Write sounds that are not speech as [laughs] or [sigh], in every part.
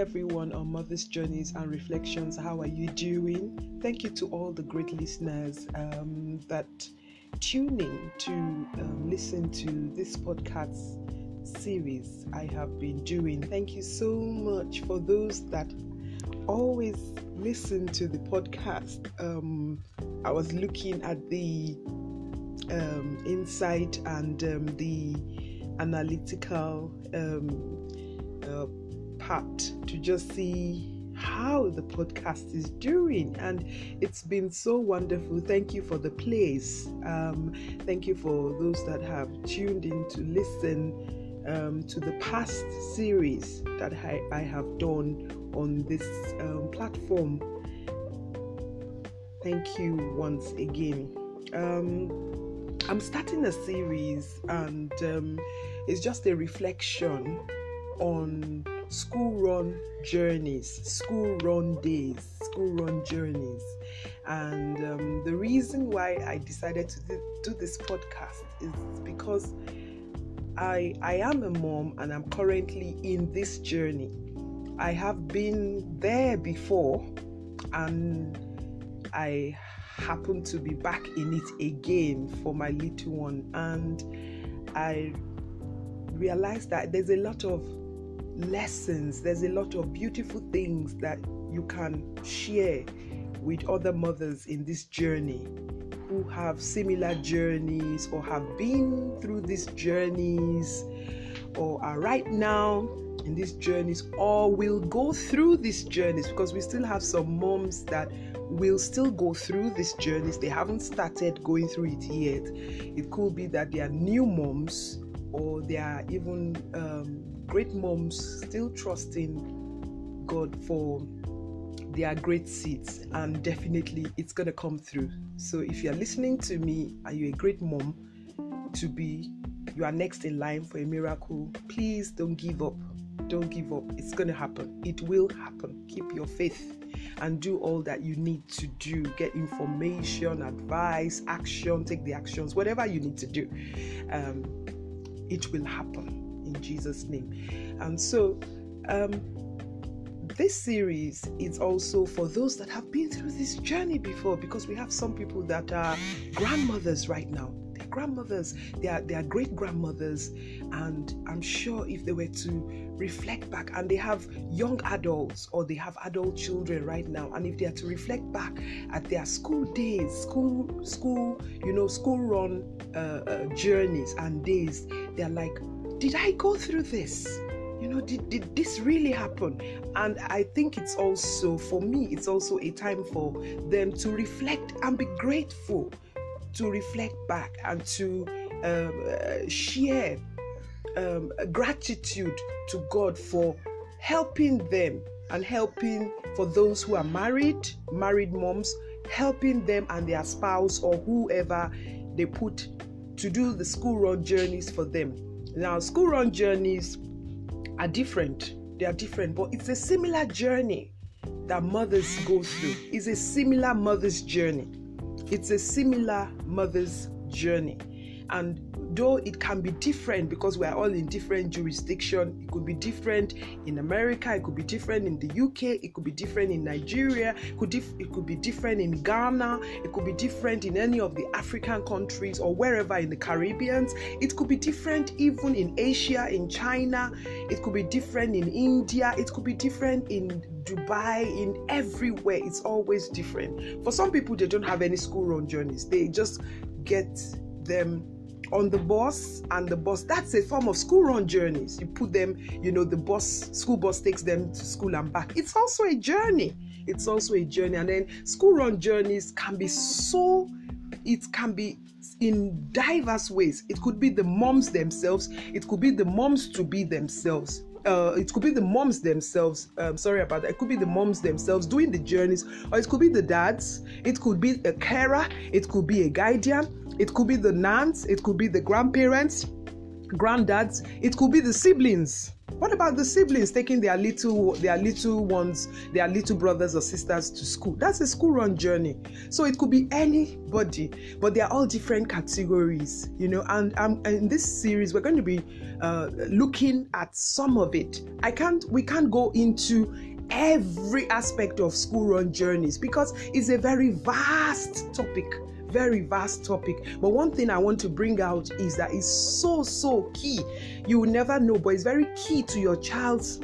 everyone on Mother's Journeys and Reflections. How are you doing? Thank you to all the great listeners um, that tune in to um, listen to this podcast series I have been doing. Thank you so much for those that always listen to the podcast. Um, I was looking at the um, insight and um, the analytical um, uh, part to just see how the podcast is doing. And it's been so wonderful. Thank you for the plays um, thank you for those that have tuned in to listen um, to the past series that I, I have done on this um, platform. Thank you once again. Um, i'm starting a series and um, it's just a reflection on school run journeys, school run days, school run journeys. And um, the reason why I decided to do this podcast is because I, I am a mom and I'm currently in this journey. I have been there before and I happen to be back in it again for my little one. And I realized that there's a lot of lessons, there's a lot of beautiful things that you can share with other mothers in this journey who have similar journeys or have been through these journeys or are right now in these journeys or will go through these journeys because we still have some moms that will still go through these journeys. They haven't started going through it yet. It could be that they are new moms or they are even um, great moms still trusting God for their great seeds, and definitely it's going to come through. So, if you're listening to me and you're a great mom to be, you are next in line for a miracle, please don't give up. Don't give up. It's going to happen. It will happen. Keep your faith and do all that you need to do. Get information, advice, action, take the actions, whatever you need to do. Um, it will happen Jesus' name. And so, um, this series is also for those that have been through this journey before because we have some people that are grandmothers right now. They're grandmothers. They are they are great grandmothers. And i'm sure if they were to reflect back and they have young adults or they have adult children right now and if they are to reflect back at their school days school school you know school run uh, uh, journeys and days they're like did I go through this? You know, did, did this really happen? And I think it's also, for me, it's also a time for them to reflect and be grateful, to reflect back and to um, uh, share um, gratitude to God for helping them and helping for those who are married, married moms, helping them and their spouse or whoever they put to do the school run journeys for them now, school run journeys are different. They are different, but it's a similar journey that mothers go through. It's a similar mother's journey. It's a similar mother's journey. And though it can be different because we are all in different jurisdiction it could be different in america it could be different in the uk it could be different in nigeria it could, dif- it could be different in ghana it could be different in any of the african countries or wherever in the caribbeans it could be different even in asia in china. It could be different in india. It could be different in dubai in everywhere. It's always different. For some people they don't have any school run journeys. They just get them on the bus and the bus that's a form of school run journeys you put them you know the bus school bus takes them to school and back it's also a journey it's also a journey and then school run journeys can be so it can be in diverse ways it could be the moms themselves it could be the moms to be themselves uh, it could be the moms themselves. Um, sorry about that. It could be the moms themselves doing the journeys, or it could be the dads. It could be a carer. It could be a guardian. It could be the nuns, it could be the grandparents, granddads, it could be the siblings. What about the siblings taking their little their little ones, their little brothers or sisters to school? That's a school run journey. So it could be anybody, but they are all different categories, you know. And um, in this series, we're going to be uh, looking at some of it. I can't we can't go into every aspect of school run journeys because it's a very vast topic very vast topic. But one thing I want to bring out is that it's so, so key. You will never know, but it's very key to your child's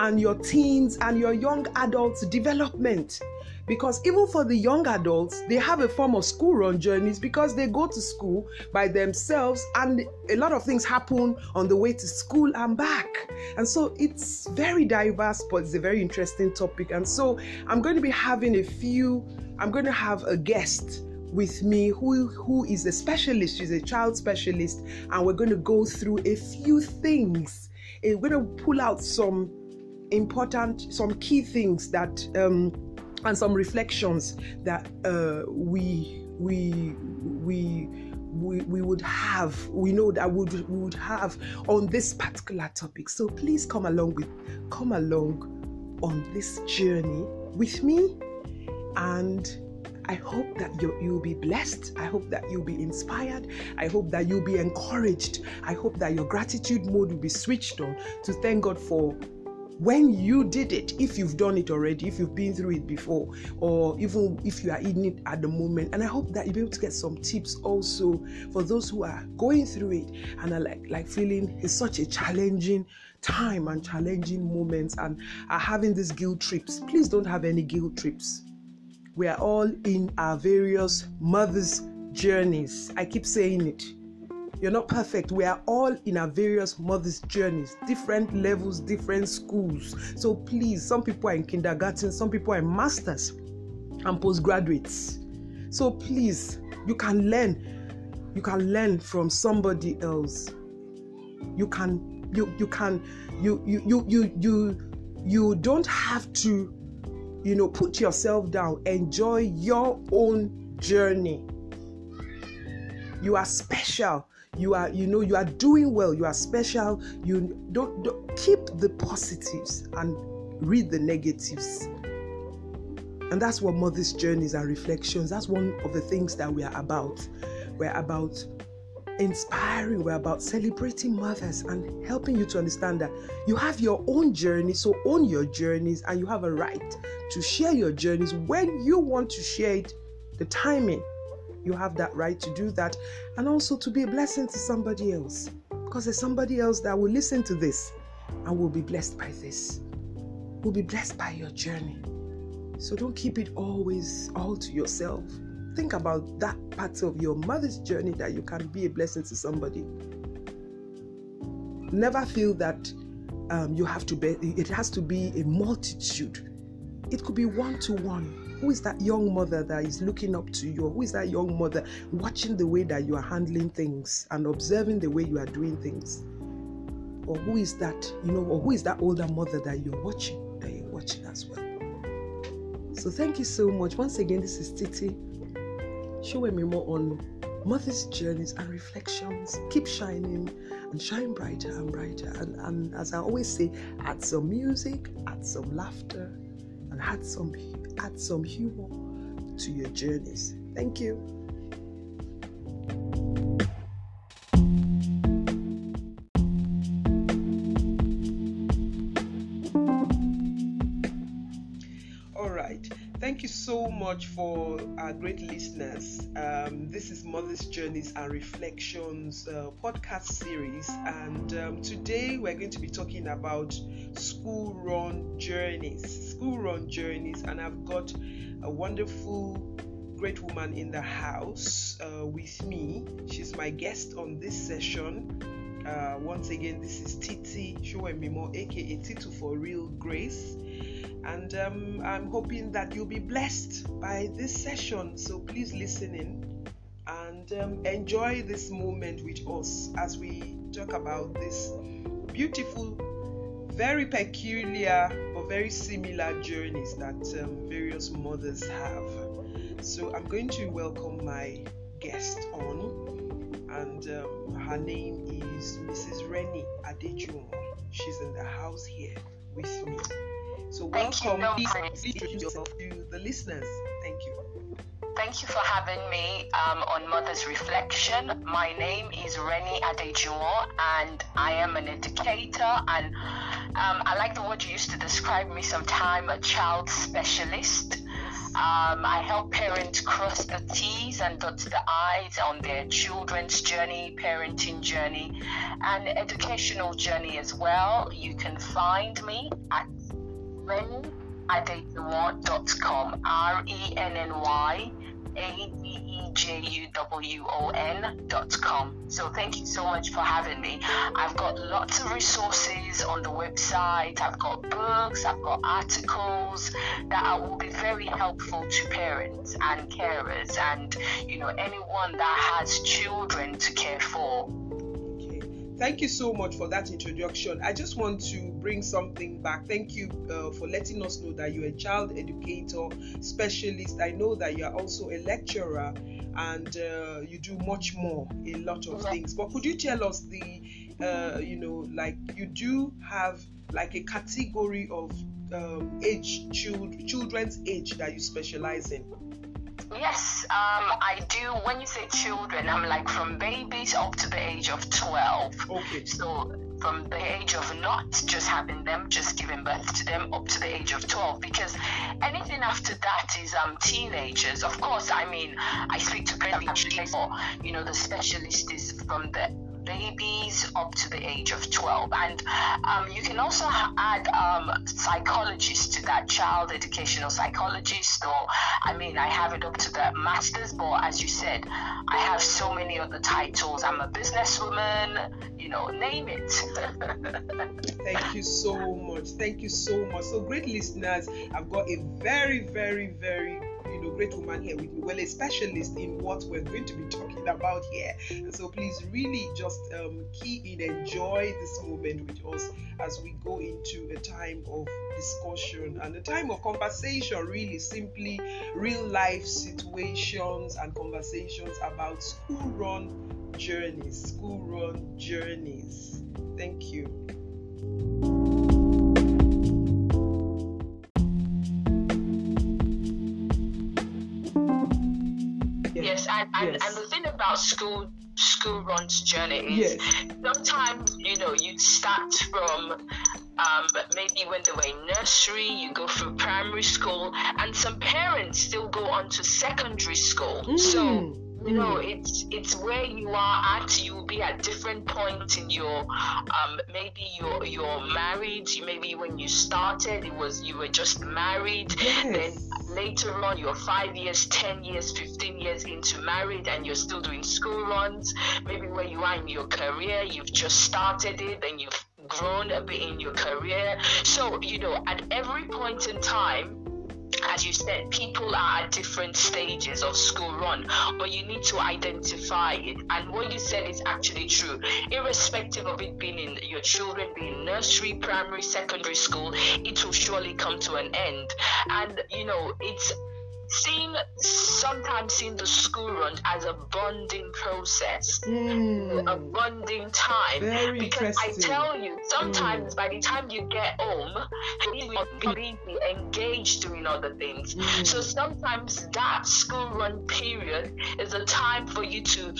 and your teens and your young adults' development. Because even for the young adults, they have a form of school run journeys because they go to school by themselves and a lot of things happen on the way to school and back. And so it's very diverse, but it's a very interesting topic. And so I'm going to be having a few, I'm going to have a guest with me who who is a specialist she's a child specialist and we're going to go through a few things. And we're going to pull out some important some key things that um and some reflections that uh we we we we, we would have we know that would we would have on this particular topic. So please come along with come along on this journey with me and I hope that you, you'll be blessed. I hope that you'll be inspired. I hope that you'll be encouraged. I hope that your gratitude mode will be switched on to thank God for when you did it, if you've done it already, if you've been through it before, or even if you are in it at the moment. And I hope that you'll be able to get some tips also for those who are going through it and are like, like feeling it's such a challenging time and challenging moments and are having these guilt trips. Please don't have any guilt trips we are all in our various mothers' journeys. I keep saying it. You're not perfect. We are all in our various mothers' journeys, different levels, different schools. So please, some people are in kindergarten, some people are in masters and postgraduates. So please, you can learn. You can learn from somebody else. You can you you can you you you you you, you don't have to you know, put yourself down, enjoy your own journey. You are special. You are, you know, you are doing well. You are special. You don't, don't keep the positives and read the negatives. And that's what Mother's Journeys and Reflections, that's one of the things that we are about. We're about inspiring, we're about celebrating mothers and helping you to understand that you have your own journey, so own your journeys, and you have a right to share your journeys when you want to share it, the timing. You have that right to do that, and also to be a blessing to somebody else because there's somebody else that will listen to this and will be blessed by this, will be blessed by your journey. So don't keep it always all to yourself think about that part of your mother's journey that you can be a blessing to somebody. Never feel that um, you have to be, it has to be a multitude. It could be one to one. Who is that young mother that is looking up to you? Who is that young mother watching the way that you are handling things and observing the way you are doing things? Or who is that, you know, or who is that older mother that you're watching, that you're watching as well? So thank you so much. Once again, this is Titi Showemimo on mother's journeys and reflections. Keep shining and shine brighter and brighter. And, and as I always say, add some music, add some laughter, and add some add some humor to your journeys. Thank you so much for our great listeners. Um, this is Mother's Journeys and Reflections uh, podcast series, and um, today we're going to be talking about school run journeys. School run journeys, and I've got a wonderful, great woman in the house uh, with me. She's my guest on this session. Uh, once again, this is Titi Showemimo, aka Titu for Real Grace and um, I'm hoping that you'll be blessed by this session. So please listen in and um, enjoy this moment with us as we talk about this beautiful, very peculiar, but very similar journeys that um, various mothers have. So I'm going to welcome my guest on and um, her name is Mrs. Renny Adejuwon. She's in the house here with me. So welcome. Please introduce yourself to the listeners. Thank you. Thank you for having me um, on Mother's Reflection. My name is Renny Adejuwon, and I am an educator. And um, I like the word you used to describe me sometime a child specialist. Um, I help parents cross the T's and dot the I's on their children's journey, parenting journey, and educational journey as well. You can find me at rennyadejuwon.com, R E N N Y a D E J U W O N dot com. So thank you so much for having me. I've got lots of resources on the website. I've got books, I've got articles that will be very helpful to parents and carers and you know anyone that has children to care for. Thank you so much for that introduction. I just want to bring something back. Thank you uh, for letting us know that you're a child educator specialist. I know that you're also a lecturer and uh, you do much more, a lot of things. But could you tell us the, uh, you know, like you do have like a category of um, age, child, children's age that you specialize in? Yes, um, I do. When you say children, I'm like from babies up to the age of 12. Okay. So from the age of not just having them, just giving birth to them up to the age of 12 because anything after that is um teenagers. Of course, I mean, I speak to parents you know, the specialist is from the babies up to the age of 12. And um, you can also add um, psychologists to that, child educational psychologist, or I mean, I have it up to the master's, but as you said, I have so many other titles. I'm a businesswoman, you know, name it. [laughs] Thank you so much. Thank you so much. So, great listeners, I've got a very, very, very you know great woman here with me. Well a specialist in what we're going to be talking about here. And so please really just um, key in and enjoy this moment with us as we go into a time of discussion and a time of conversation really simply real life situations and conversations about school run journeys school run journeys. Thank you and, and, yes. and the thing about school school runs journeys. yes. sometimes you know you start from um, maybe when they were in nursery, you go through primary school, and some parents still go on to secondary school. Mm. So you know mm. it's it's where you are at. You will be at different points in your um maybe you're you're married maybe when you started it was you were just married. Yes. then later on you're five years ten years 15 years into married and you're still doing school runs. Maybe where you are in your career you've just started it and you've grown a bit in your career. So you know at every point in time as you said, people are at different stages of school run, but you need to identify it. And what you said is actually true. Irrespective of it being in your children being nursery, primary, secondary school, it will surely come to an end. And you know, it's seeing sometimes seeing the school run as a bonding process, mm. a bonding time. Very because I tell you, sometimes mm. by the time you get home, you are completely engaged doing other things. Mm. So sometimes that school run period is a time for you to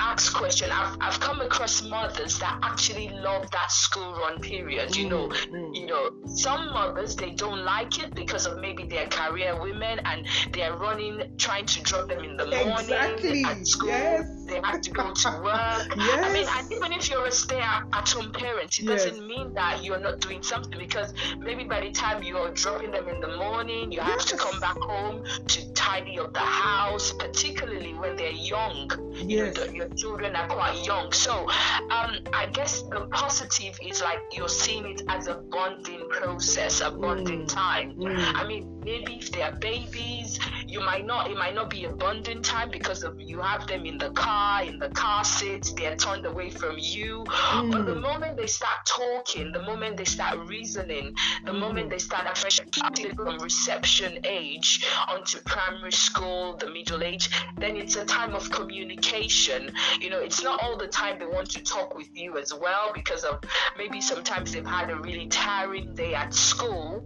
ask question. I've, I've come across mothers that actually love that school run period. You know, mm. you know, some mothers they don't like it because of maybe their career women and they're running trying to drop them in the morning exactly. at school. Yes. They have to go to [laughs] work. yes. I mean, and even if you're a stay-at-home parent, it yes. doesn't mean that you're not doing something because maybe by the time you're dropping them in the morning, you have to come back home to tidy up the house, particularly when they're young. Yes. You know, your children are quite young. So um, I guess the positive is like you're seeing it as a bonding process, a bonding mm. time. Mm. I mean, maybe if they are babies, you might not. It might not be a bonding time because of you have them in the car car, in the car seat, they're turned away from you. Mm. But the mm. moment they start talking, the moment they start reasoning, the mm. moment they start from reception age onto primary school, the middle age, then it's a time of communication. You know, it's not all the time they want to talk with you as well because of maybe sometimes they've had a really tiring day at school.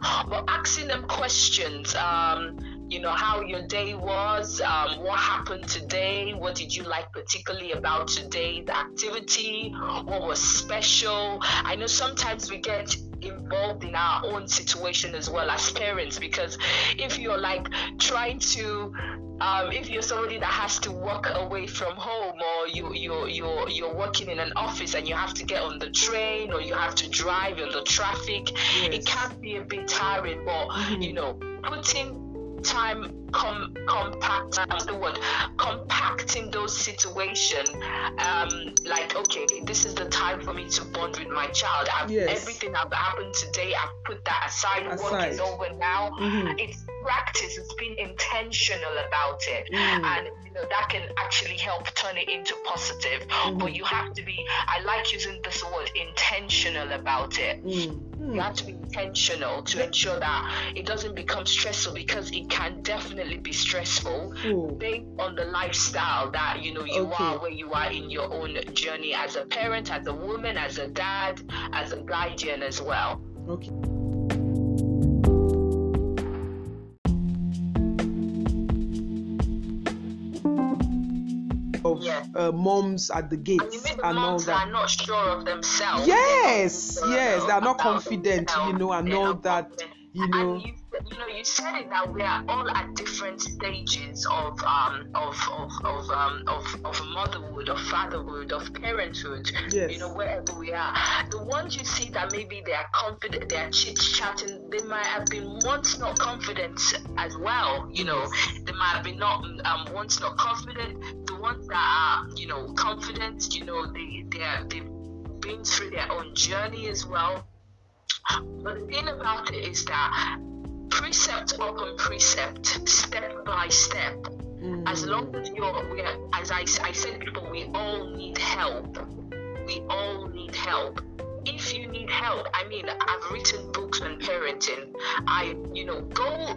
But asking them questions, um, you know how your day was um, what happened today what did you like particularly about today the activity what was special i know sometimes we get involved in our own situation as well as parents because if you're like trying to um, if you're somebody that has to walk away from home or you you you're you're working in an office and you have to get on the train or you have to drive in the traffic yes. it can be a bit tiring but mm-hmm. you know putting time com- compact the word compacting those situations um like okay this is the time for me to bond with my child I've, yes. everything that happened today i've put that aside, aside. work is over now mm-hmm. it's practice it's being intentional about it mm. and you know that can actually help turn it into positive mm. but you have to be i like using this word intentional about it mm. You have to be intentional to ensure that it doesn't become stressful because it can definitely be stressful mm. based on the lifestyle that you know you okay. are where you are in your own journey as a parent, as a woman, as a dad, as a guardian as well. Okay. Yeah. uh, moms at the gates and, and all that. Are not sure of themselves. Yes, yes, they are not confident, you know, and all that, you know you know, you said it that we are all at different stages of um of of of um of, of motherhood, of fatherhood, of parenthood. Yes. You know, wherever we are. The ones you see that maybe they are confident, they are chit chatting, they might have been once not confident as well. You know, they might have been not um once not confident. The ones that are, you know, confident, you know, they they are they've been through their own journey as well. But the thing about it is that precept upon precept, step by step. Mm. As long as you're, we are, as I, I said before, we all need help. We all need help if you need help, I mean, I've written books on parenting. I, you know, go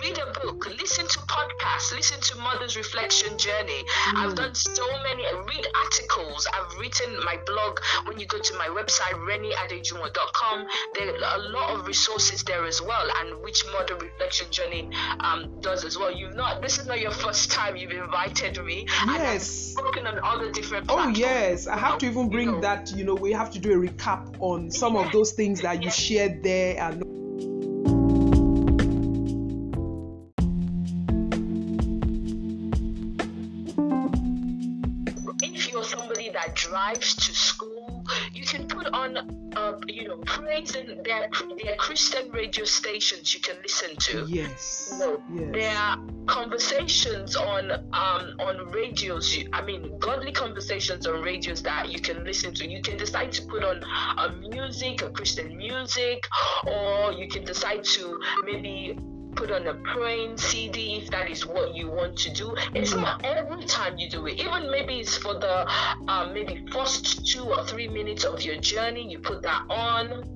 read a book, listen to podcasts, listen to Mother's Reflection Journey. Mm. I've done so many, read articles. I've written my blog. When you go to my website, rennyadejuwon.com, there are a lot of resources there as well, and which Mother Reflection Journey um, does as well. You've not, this is not your first time you've invited me. Yes. spoken on other different Oh, yes. I have to even bring you know, that, you know, we have to do a recap on some of those things that you shared there and if you're somebody that drives to school on uh, you know praise and there are, there are christian radio stations you can listen to yes, you know, yes. there are conversations on um, on radios. I mean, godly conversations on radios that you can listen to. You can decide to put on a music, a Christian music, or you can decide to maybe put on a praying CD if that is what you want to do. It's mm-hmm. not every time you do it. Even maybe it's for the um, maybe first two or three minutes of your journey. You put that on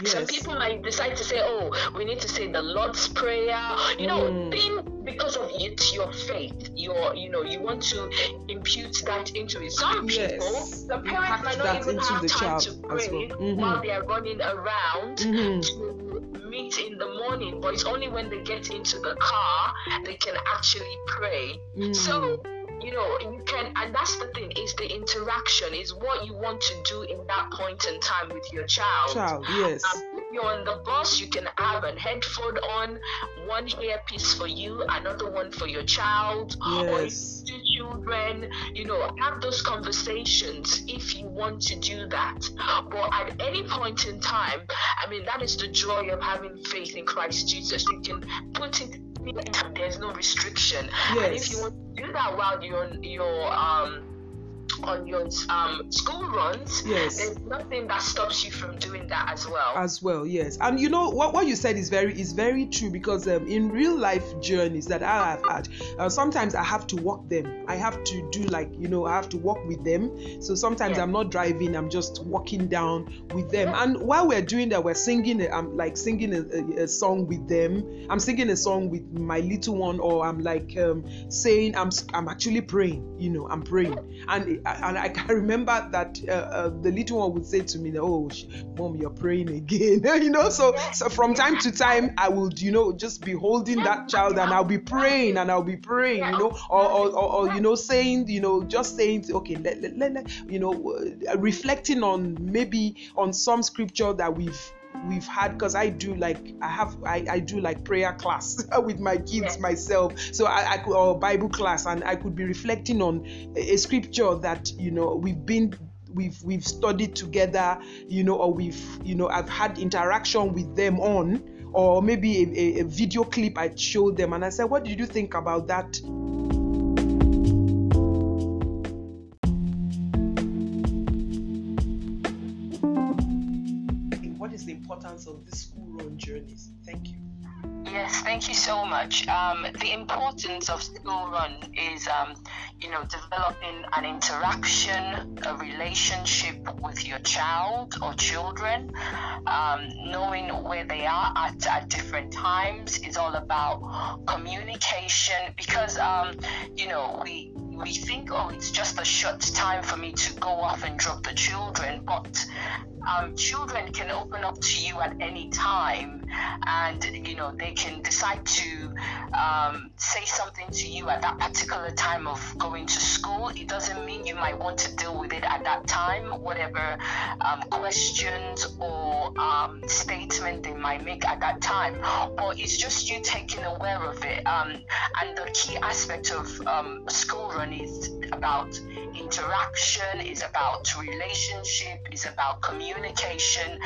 Yes. Some people might decide to say, "Oh, we need to say the Lord's Prayer," you know, mm. being because of it, your faith, your, you know, you want to impute that into it. Some people, the parents might not even have time to pray well. mm-hmm. while they are running around mm-hmm. to meet in the morning, but it's only when they get into the car they can actually pray. Mm. So you know you can and that's the thing is the interaction is what you want to do in that point in time with your child. Child yes. Um, you're on the bus you can have an headphone on one earpiece for you another one for your child yes. or two children you know have those conversations if you want to do that. But at any point in time i mean that is the joy of having faith in christ jesus. You can put it there's no restriction. Yes. And if you want to do that while you're you're um on your um, school runs, yes. there's nothing that stops you from doing that as well. As well, yes. And you know what what you said is very is very true because um, in real life journeys that I have had, uh, sometimes I have to walk them. I have to do like you know I have to walk with them. So sometimes yeah. I'm not driving. I'm just walking down with them. Yeah. And while we're doing that, we're singing. I'm like singing a, a, a, song with them. I'm singing a song with my little one, or I'm like um, saying I'm I'm actually praying. You know, I'm praying. And and I can remember that uh, uh, the little one would say to me, "Oh, mom, you're praying again." [laughs] you know, so so from time to time, I will you know just be holding that child and I'll be praying and I'll be praying. You know, or or, or, or you know saying you know just saying okay, let, let, let, you know uh, reflecting on maybe on some scripture that we've we've had because I do like I have I, I do like prayer class [laughs] with my kids yeah. myself. So I, I could or Bible class and I could be reflecting on a, a scripture that you know we've been we've we've studied together you know or we've you know I've had interaction with them on or maybe a, a, a video clip I showed them. And I said what did you think about that importance of the school run journeys? Thank you. Yes, thank you so much. Um, the importance of school run is, um, you know, developing an interaction, a relationship with your child or children, um, knowing where they are at at different times is all about communication because, um, you know, we we think, oh, it's just a short time for me to go off and drop the children, but um, children can open up to you at any time and you know they can decide to um, say something to you at that particular time of going to school. It doesn't mean you might want to deal with it at that time. Whatever um, questions or um, statement they might make at that time. But it's just you taking aware of it. Um, and the key aspect of um, school run is about interaction is about relationship is about community communication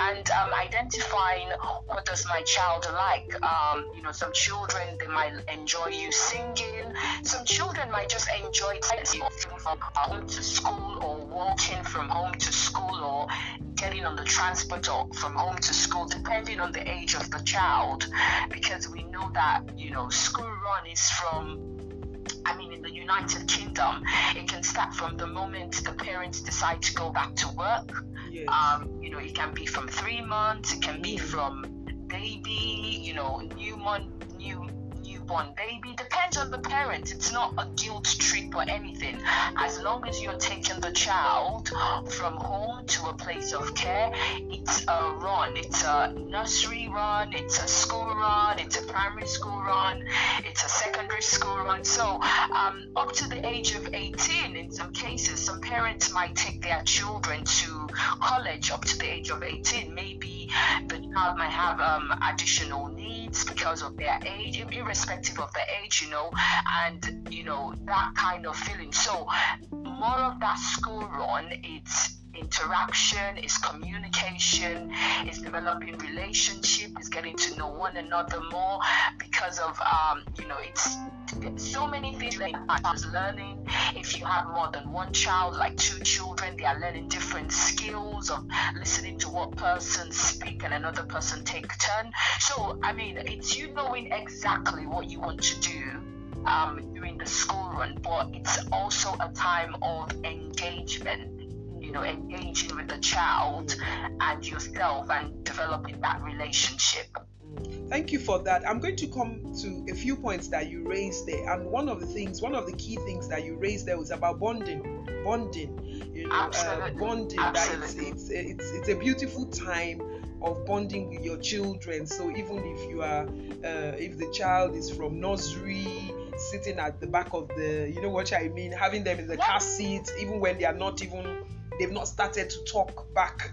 and um, identifying what does my child like. Um, you know, some children they might enjoy you singing. Some children might just enjoy taking from home to school or walking from home to school or getting on the transport or from home to school, depending on the age of the child, because we know that you know school run is from I mean, in the United Kingdom, it can start from the moment the parents decide to go back to work. Yes. Um, you know, it can be from three months, it can be mm. from baby, you know, new month, new newborn baby. Depends on the parent. It's not a guilt trip or anything. As long as you're taking the child from home to a place of care, it's a run. It's a nursery run. It's a school run. It's a primary school run. It's a secondary school run. So um, up to the age of 18, in some cases, some parents might take their children to college up to the age of 18. Maybe the child might have um, additional needs because of their age, irrespective of the age, you know, and you know that kind of feeling. So more of that school run, it's interaction, it's communication, it's developing relationship, it's getting to know one another more because of um, you know it's so many things like that was learning. If you have more than one child, like two children, they are learning different skills of listening to what person speak and another person take turn. So I mean, it's you knowing exactly what you want to do um, during the school run, but it's also a time of engagement you know, engaging with the child and yourself and developing that relationship. Thank you for that. I'm going to come to a few points that you raised there. And one of the things, one of the key things that you raised there was about bonding. Bonding. You know, uh, bonding. Absolutely. It's, it's, it's, it's a beautiful time of bonding with your children. So even if you are, uh, if the child is from nursery, sitting at the back of the, you know what I mean, having them in the car seat, even when they are not even they've not started to talk back.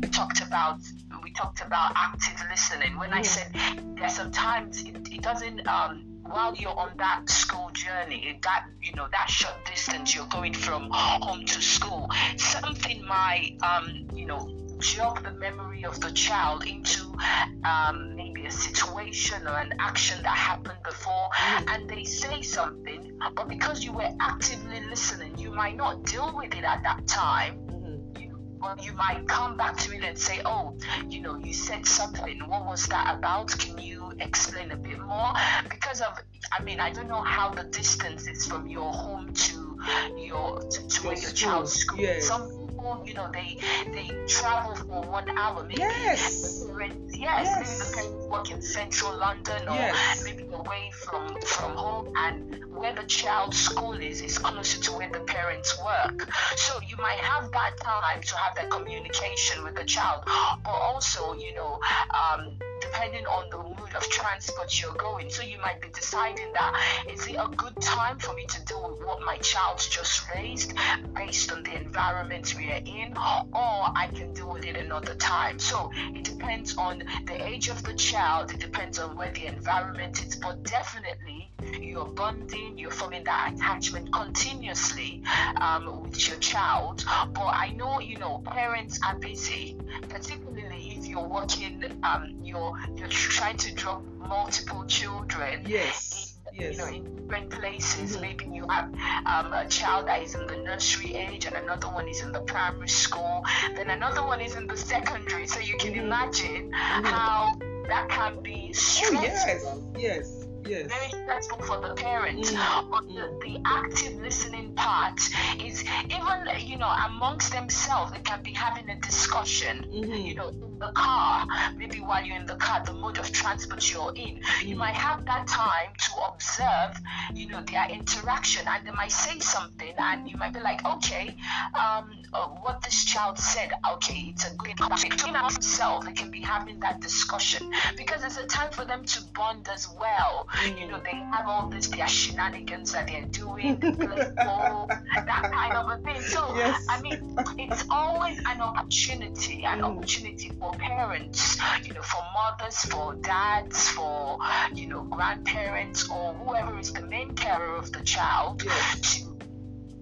We talked about we talked about active listening. When I said there's sometimes it, it doesn't um, while you're on that school journey, that you know that short distance you're going from home to school, something might um, you know jog the memory of the child into um, maybe a situation or an action that happened before mm. and they say something, but because you were actively listening, you might not deal with it at that time. Mm-hmm. You, but you might come back to it and say, Oh, you know, you said something. What was that about? Can you explain a bit more? Because of, I mean, I don't know how the distance is from your home to your to, to your, your child's school. Yes. Some people, you know, they they travel for one hour. Maybe yes. Parents, yes, yes. maybe the parents work in central London or yes. maybe away from from home and where the child's school is is closer to where the parents work. So you might have that time to have that communication with the child, but also, you know, um, depending on the mode of transport you're going. So you might be deciding that is it a good time for me to deal with what my child's just raised based on the environment we in, or I can deal with it another time. So it depends on the age of the child, it depends on where the environment is, but definitely you're bonding, you're forming that attachment continuously um, with your child. But I know, you know, parents are busy, particularly if you're working, um, you're you're trying to drop multiple children. Yes. Yes. You know, in different places. Mm-hmm. Maybe you have um, a child that is in the nursery age, and another one is in the primary school, then another one is in the secondary. So you can mm-hmm. imagine mm-hmm. how that can be stressful. Oh, yes, yes yes. very stressful for the parents. Mm. But the, the, active listening part is even you know amongst themselves they can be having a discussion. Mm-hmm. You know, in the car, maybe while you're in the car, the mode of transport you're in, mm. you might have that time to observe, you know, their interaction, and they might say something, and you might be like, okay, um, uh, what this child said, okay, it's a good between themselves. They can be having that discussion because it's a time for them to bond as well [laughs] you know, they have all this their shenanigans that they're doing, playful, that kind of a thing. So yes. I mean, it's always an opportunity, an mm. opportunity for parents, you know, for mothers, for dads, for you know, grandparents or whoever is the main carer of the child yes. to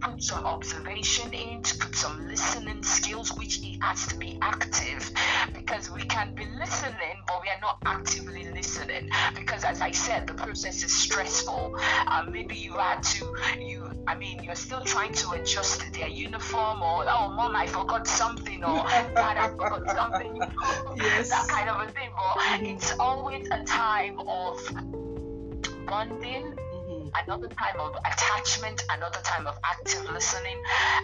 put some observation in, to put some listening skills, which it has to be active because we can be listening, but we are not actively listening. Because as I said, the process is stressful. Um, maybe you had to, you, I mean, you're still trying to adjust to their uniform, or oh, mom, I forgot something, or [laughs] dad, I forgot something, yes. that kind of a thing. But it's always a time of bonding another time of attachment, another time of active listening,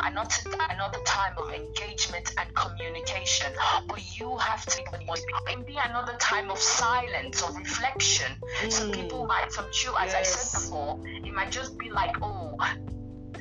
another another time of engagement and communication. But you have to it be another time of silence or reflection. Mm. Some people might, some children, as yes. I said before, it might just be like, oh,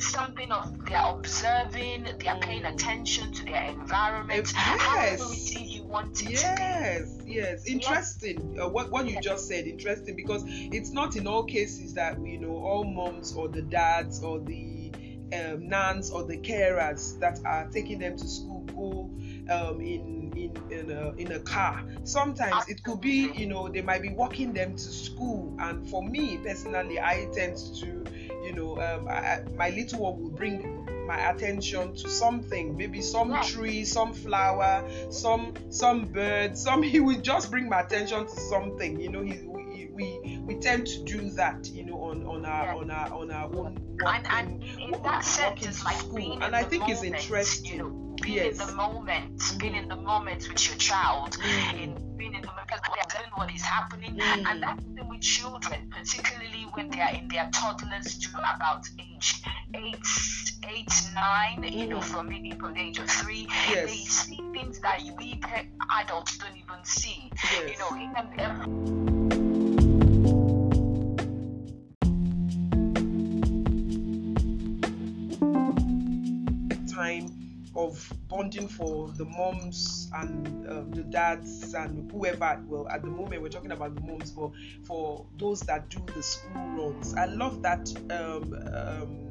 something of they're observing, they're paying mm. attention to their environment. Yes. you want it yes, yes. Interesting. Uh, what what you just said, interesting because it's not in all cases that you know all moms or the dads or the um, nans or the carers that are taking them to school go um, in in in a, in a car. Sometimes it could be you know they might be walking them to school, and for me personally, I tend to you know, um, I, my little one will bring my attention to something maybe some yeah. tree some flower some some bird some [laughs] he will just bring my attention to something you know he, we, we we tend to do that you know on on our yeah. on our on our own walking, and, and in that sense it's like being and i think moment, it's interesting you know, being yes. in the moment being in the moment with your child mm-hmm. in being in the moment observing what is happening mm-hmm. and that's the with children particularly when they are in their toddlers to about age eight eight nine you know from maybe from the age of three yes. they see things that we adults don't even see yes. you know even of bonding for the moms and um, the dads and whoever. Well, at the moment we're talking about the moms, but for those that do the school runs, I love that. Um, um,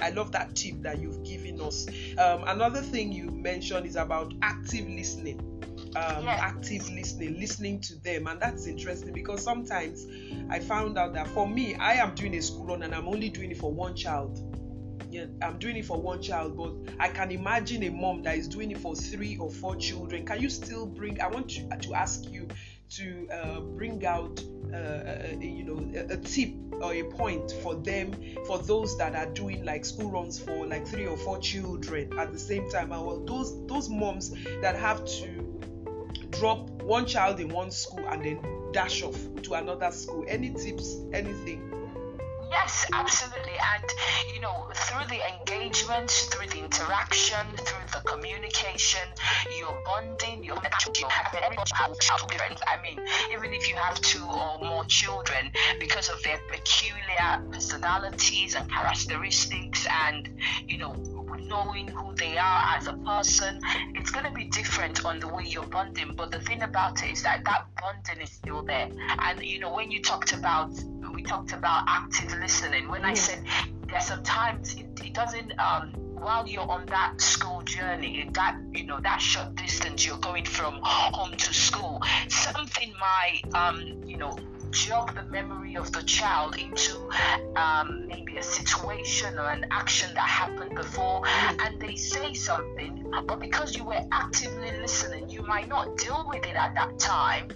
I love that tip that you've given us. Um, another thing you mentioned is about active listening. Um, yes. active listening, listening to them, and that's interesting because sometimes I found out that for me, I am doing a school run and I'm only doing it for one child I'm doing it for one child, but I can imagine a mom that is doing it for three or four children. Can you still bring? I want to, ask you to uh, bring out uh, uh you know a, a, tip or a point for them for those that are doing like school runs for like three or four children at the same time and well those those moms that have to drop one child in one school and then dash off to another school any tips anything Yes, absolutely. And, you know, through the engagement, through the interaction, through the communication, your bonding, you're your I mean, even if you have two or more children, because of their peculiar personalities and characteristics and, you know, knowing who they are as a person, it's going to be different on the way you're bonding. But the thing about it is that that bonding is still there. And, you know, when you talked about we talked about active listening. When I said there's sometimes it, it doesn't um, while you're on that school journey, that you know that short distance you're going from home to school, something might um, you know jog the memory of the child into um, maybe a situation or an action that happened before, and they say something, but because you were actively listening, you might not deal with it at that time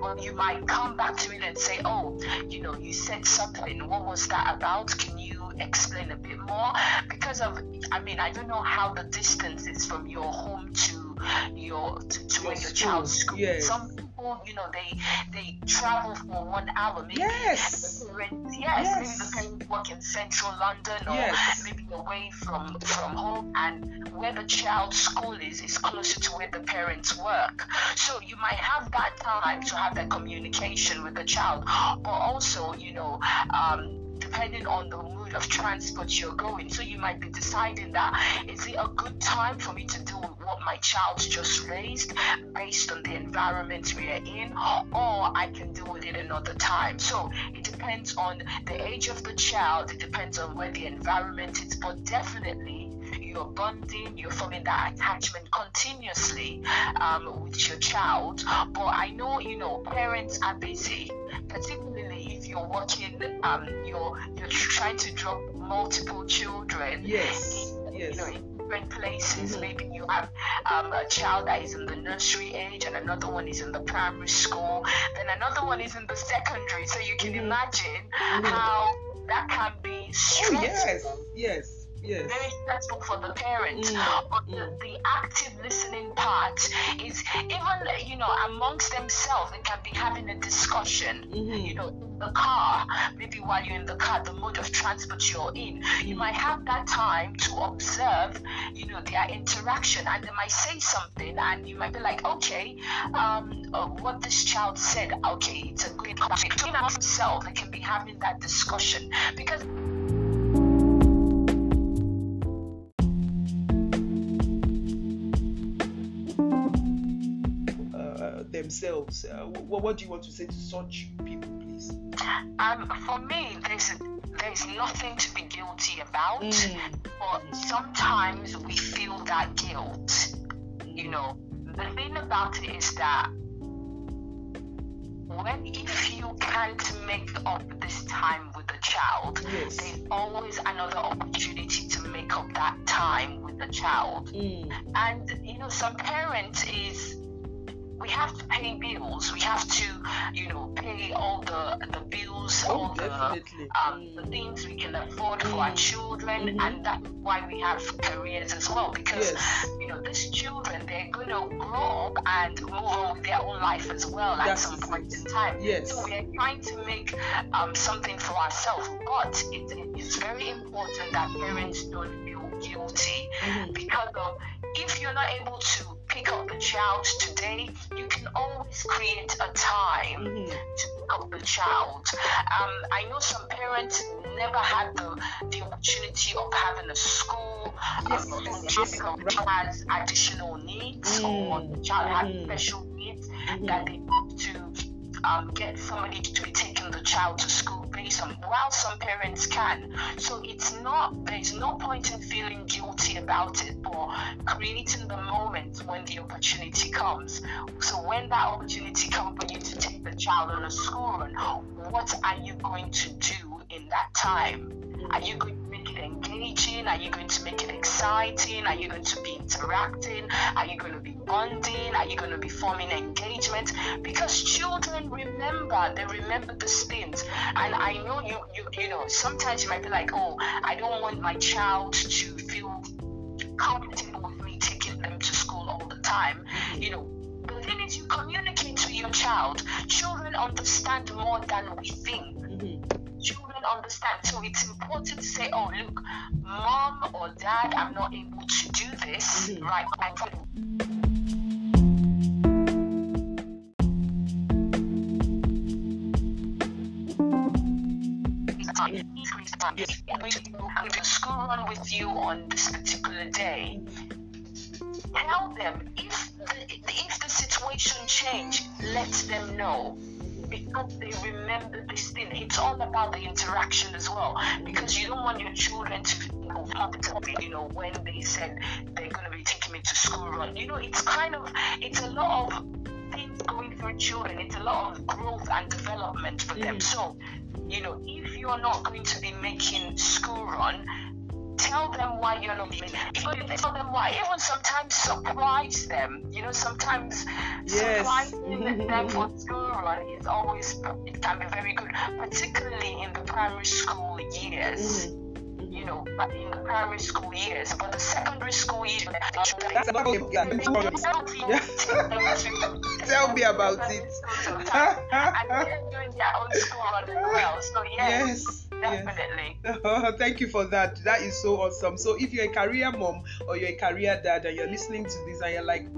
well, you might come back to it and say, oh, you know, you said something. What was that about? Can you explain a bit more? Because of, I mean, I don't know how the distance is from your home to your to, to your your child's school. Yes. Some people, you know, they they travel for one hour. Maybe yes. Parents, yes, yes. Maybe the parents work in central London or yes. maybe away from from home, and where the child's school is is closer to where the parents work. So you might have that time to have that communication with the child, but also, you know, um, depending on the mode of transport you're going. So you might be deciding that is it a good time for me to do what my child's just raised based on the environment we are in, or I can deal with it another time. So it depends on the age of the child, it depends on where the environment is, but definitely you're bonding, you're forming that attachment continuously um, with your child. But I know, you know, parents are busy, particularly you're working, um, you're you're trying to drop multiple children. Yes. yes. You know, different places. Mm-hmm. Maybe you have um, a child that is in the nursery age, and another one is in the primary school, then another one is in the secondary. So you can mm-hmm. imagine mm-hmm. how that can be stressful. Oh, yes, yes yes. very stressful for the parents. Mm. But mm. The, the, active listening part is even you know amongst themselves they can be having a discussion. Mm-hmm. You know, in the car, maybe while you're in the car, the mode of transport you're in, you might have that time to observe, you know, their interaction, and they might say something, and you might be like, okay, um, uh, what this child said, okay, it's a good conversation. Between themselves, they can be having that discussion because. Themselves. Uh, what, what do you want to say to such people, please? Um, for me, there's there's nothing to be guilty about, mm. but sometimes we feel that guilt. You know, the thing about it is that when if you can't make up this time with the child, yes. there's always another opportunity to make up that time with the child. Mm. And you know, some parents is we have to pay bills. We have to, you know, pay all the the bills, oh, all the um, the things we can afford for our children, mm-hmm. and that's why we have careers as well. Because yes. you know, these children they're gonna grow up and move on with their own life as well that's at some point in time. Yes. So we are trying to make um, something for ourselves, but it, it's very important that parents don't feel guilty mm-hmm. because of if you're not able to pick up the child today, you can always create a time mm-hmm. to pick up the child. Um, I know some parents never had the, the opportunity of having a school yes. um, child has additional needs mm-hmm. or the child mm-hmm. has special needs mm-hmm. that they have to um, get somebody to be taking the child to school on while some parents can. So it's not there's no point in feeling guilty about it or creating the moment when the opportunity comes. So when that opportunity comes for you to take the child on a school run, what are you going to do in that time? Are you going engaging? Are you going to make it exciting? Are you going to be interacting? Are you going to be bonding? Are you going to be forming engagement? Because children remember, they remember these things. And I know you, you, you know, sometimes you might be like, oh, I don't want my child to feel comfortable with me taking them to school all the time. You know, the thing is, you communicate to your child. Children understand more than we think. Children understand. So it's important to say, oh, look, mom or dad, I'm not able to do this mm-hmm. right now. I'm going to school run with you on this particular day. Tell them if the, if the situation change, let them know because they remember this thing. It's all about the interaction as well. Because you don't want your children to know, you know when they said they're going to be taking me to school run. You know, it's kind of it's a lot of things going through children. It's a lot of growth and development for mm. them. So you know, if you're not going to be making school run, tell them why you're not it. Tell them why. Even sometimes surprise them. You know, sometimes yes. surprising [laughs] them for school run is always it can be very good, particularly in the primary school years. Mm-hmm you know, in the primary school years, but the secondary school years, that's about it. Yeah. [laughs] [laughs] Tell me about it. and they're doing their own school run as well. So yes. yes. Definitely. Yes. [laughs] Thank you for that. That is so awesome. So, if you're a career mom or you're a career dad and you're listening to this and you're like,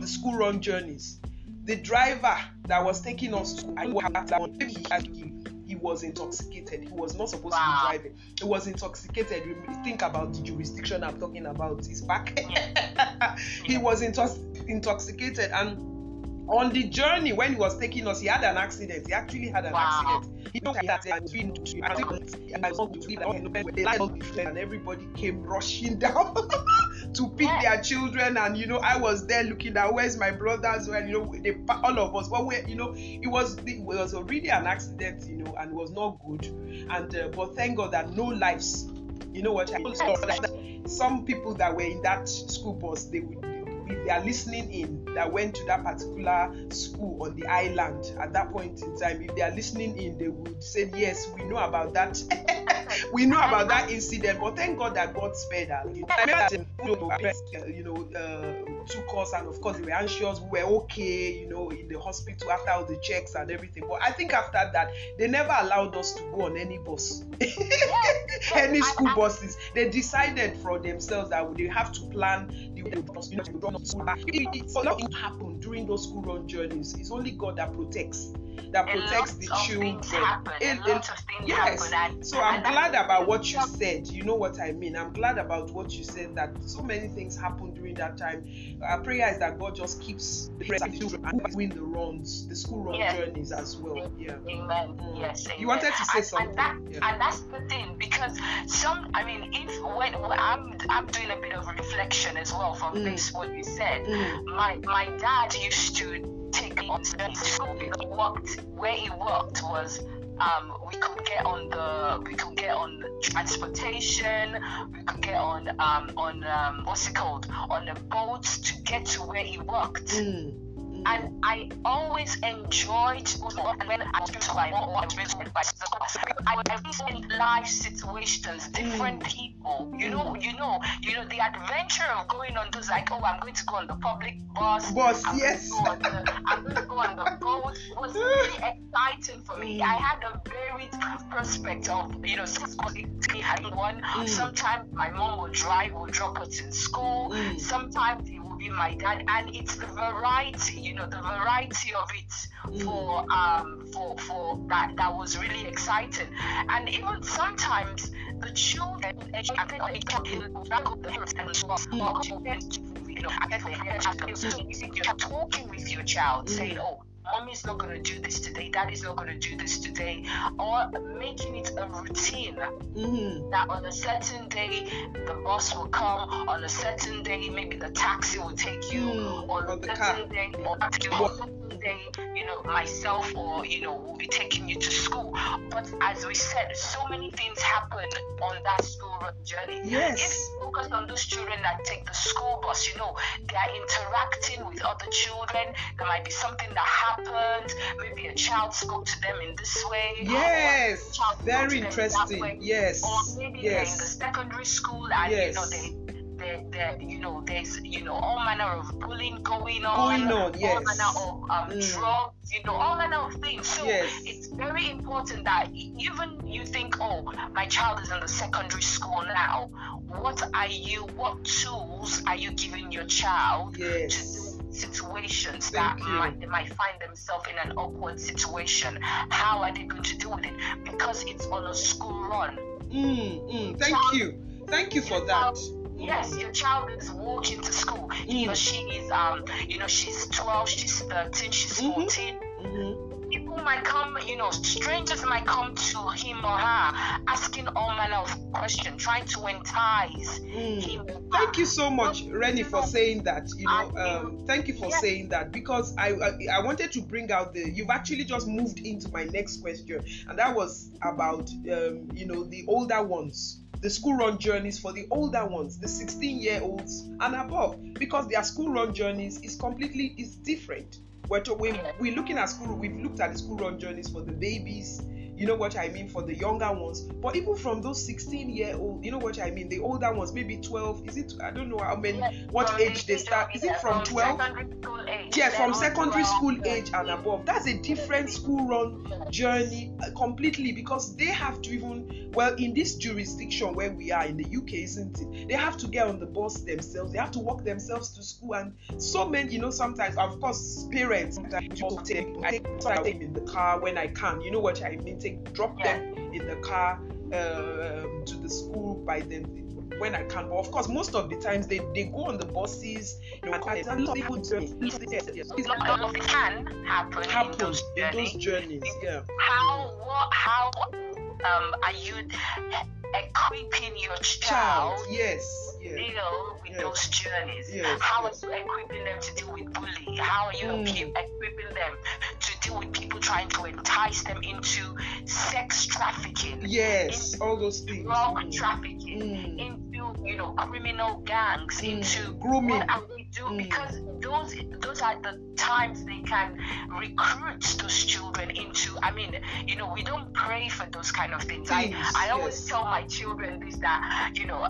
the school run journeys the driver that was taking us to I he was intoxicated. He was not supposed wow. to be driving. He was intoxicated. Think about the jurisdiction I'm talking about. His back. [laughs] he was intoxicated and on the journey when he was taking us, he had an accident. He actually had an wow. accident. He had and I was and everybody came rushing [laughs] down to pick their children. And you know, I was there looking at where's my brothers, well, you know, they all of us. But we, you know, it was it was really an accident, you know, and it was not good. And uh, but thank God that no lives. You know what? Some people that were in that school bus, they would they are listening in that went to that particular school on the island at that point in time, if they are listening in, they would say, Yes, we know about that. [laughs] we know about that incident, but thank God that God spared us. You know, uh, took us, and of course, we were anxious. We were okay, you know, in the hospital after all the checks and everything. But I think after that, they never allowed us to go on any bus, [laughs] any school buses. They decided for themselves that they have to plan the bus, you know, to happen during those school run journeys. It's only God that protects that protects the children. It, it, yes. And, so I'm glad about what you said. You know what I mean. I'm glad about what you said that so many things happen during that time. Our prayer is that God just keeps the children and doing the runs, the school run yes. journeys as well. Yeah. Amen. Mm. Yes. Amen. You wanted to say and, something. And, that, yeah. and that's the thing because some. I mean, if when, when I'm I'm doing a bit of reflection as well from mm. this what you said. Mm. My my dad used to take on school because he worked where he worked was um, we could get on the we could get on transportation we could get on um, on um, what's it called? On the boats to get to where he worked. Mm and I always enjoyed when I was I was in life situations, different mm. people. You know, you know, you know, the adventure of going on those like, oh, I'm going to go on the public bus. Bus, I'm yes. Going the, I'm going to go on the boat. It was really [laughs] exciting for me. I had a very prospect of, you know, one. Mm. Sometimes my mom would drive, would drop us in school. Mm. Sometimes it be my dad. And it's the variety you know the variety of it mm. for um for for that that was really exciting. And even sometimes the children I think of the hook and you're talking with your child saying oh mommy's not going to do this today, daddy's not going to do this today, or making it a routine mm-hmm. that on a certain day the bus will come, on a certain day maybe the taxi will take you, mm, on a certain car. day, or day, you know, myself or, you know, will be taking you to school. But as we said, so many things happen on that school run journey. Yes. If you focus on those children that take the school bus, you know, they are interacting with other children. There might be something that happened. Maybe a child spoke to them in this way. Yes. Very interesting. Yes. Or maybe yes. they're in the secondary school and, yes. you know, they there, there, you know, there's, you know, all manner of bullying going on, going on, yes. all manner of um, Mm. drugs, you know, all manner of things. So Yes. it's very important that even you think, oh, my child is in the secondary school now. What are you? What tools are you giving your child to Yes. do situations Thank that might, they might find themselves in an awkward situation? How are they going to deal with it? Because it's on a school run. Mm, mm. Thank you. Thank you for that. Yes, your child is walking to school. He or Mm. she is, um, you know, she's 12, she's 13, she's Mhm. 14. Mhm. People might come, you know, strangers might come to him or her asking all manner of questions, trying to entice Mm. him. Thank you so much, Renny, for saying that. You know, um, thank you for Yes. saying that because I, I I wanted to bring out the. You've actually just moved into my next question, and that was about um, you know the older ones, the school run journeys for the older ones, the 16 year olds and above, because their school run journeys is completely is different. We're, to, we, we're looking at school. We've looked at the school run journeys for the babies. You know what I mean for the younger ones, but even from those 16 year old, you know what I mean, the older ones, maybe 12. Is it? I don't know how many. Yes, what age they start? Is it from 12? Secondary. Yeah, from secondary school age and above. That's a different school run journey uh, completely because they have to even well in this jurisdiction where we are in the UK, isn't it? They have to get on the bus themselves. They have to walk themselves to school, and so many, you know, sometimes of course parents sometimes take I take I take them in the car when I can. You know what I mean? Take drop them in the car um, to the school by them when I can. But of course, most of the times they, they go on the buses. You know, and a lot of people it can happen, in those in journeys. those journeys. Yeah. how what how um are you equipping your child, Child. Yes. Yeah. deal with Yes. those journeys Yes, how yes. are you equipping them to deal with bullying how are you Mm. equi- equipping them to deal with people trying to entice them into sex trafficking Yes. All those things. drug Mm. trafficking Mm. Into you know criminal gangs Mm. into Grooming. what are they doing Mm. because those those are the times they can recruit those children into i mean you know we don't pray for those kind of things, Things, i i always yes. tell my children this that you know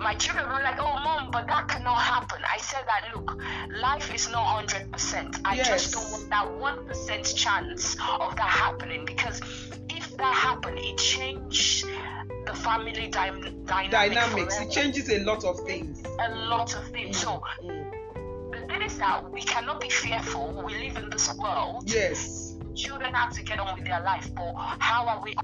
my children were like, "Oh, mom, but that cannot happen." I said that look, life is not hundred percent. I Yes. just don't want that one percent chance of that happening because if that happened, it changed the family dy- dynamic Dynamics. It changes a lot of things. a lot of things. So Mm. the thing is that we cannot be fearful. We live in this world. Yes. Children have to get on with their life, but how are we?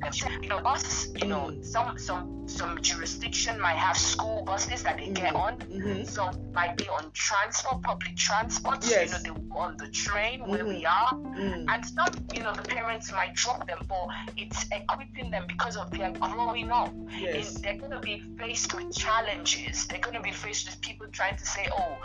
You know, us. You know, Mm. some some some jurisdiction might have school buses that they get Mhm. on. Mhm. Some might be on transport, public transport. Yes. You know, they on the train where Mhm. we are, Mm. and some, you know, the parents might drop them, but it's equipping them because of their growing up. Yes. They're going to be faced with challenges. They're going to be faced with people trying to say, "Oh,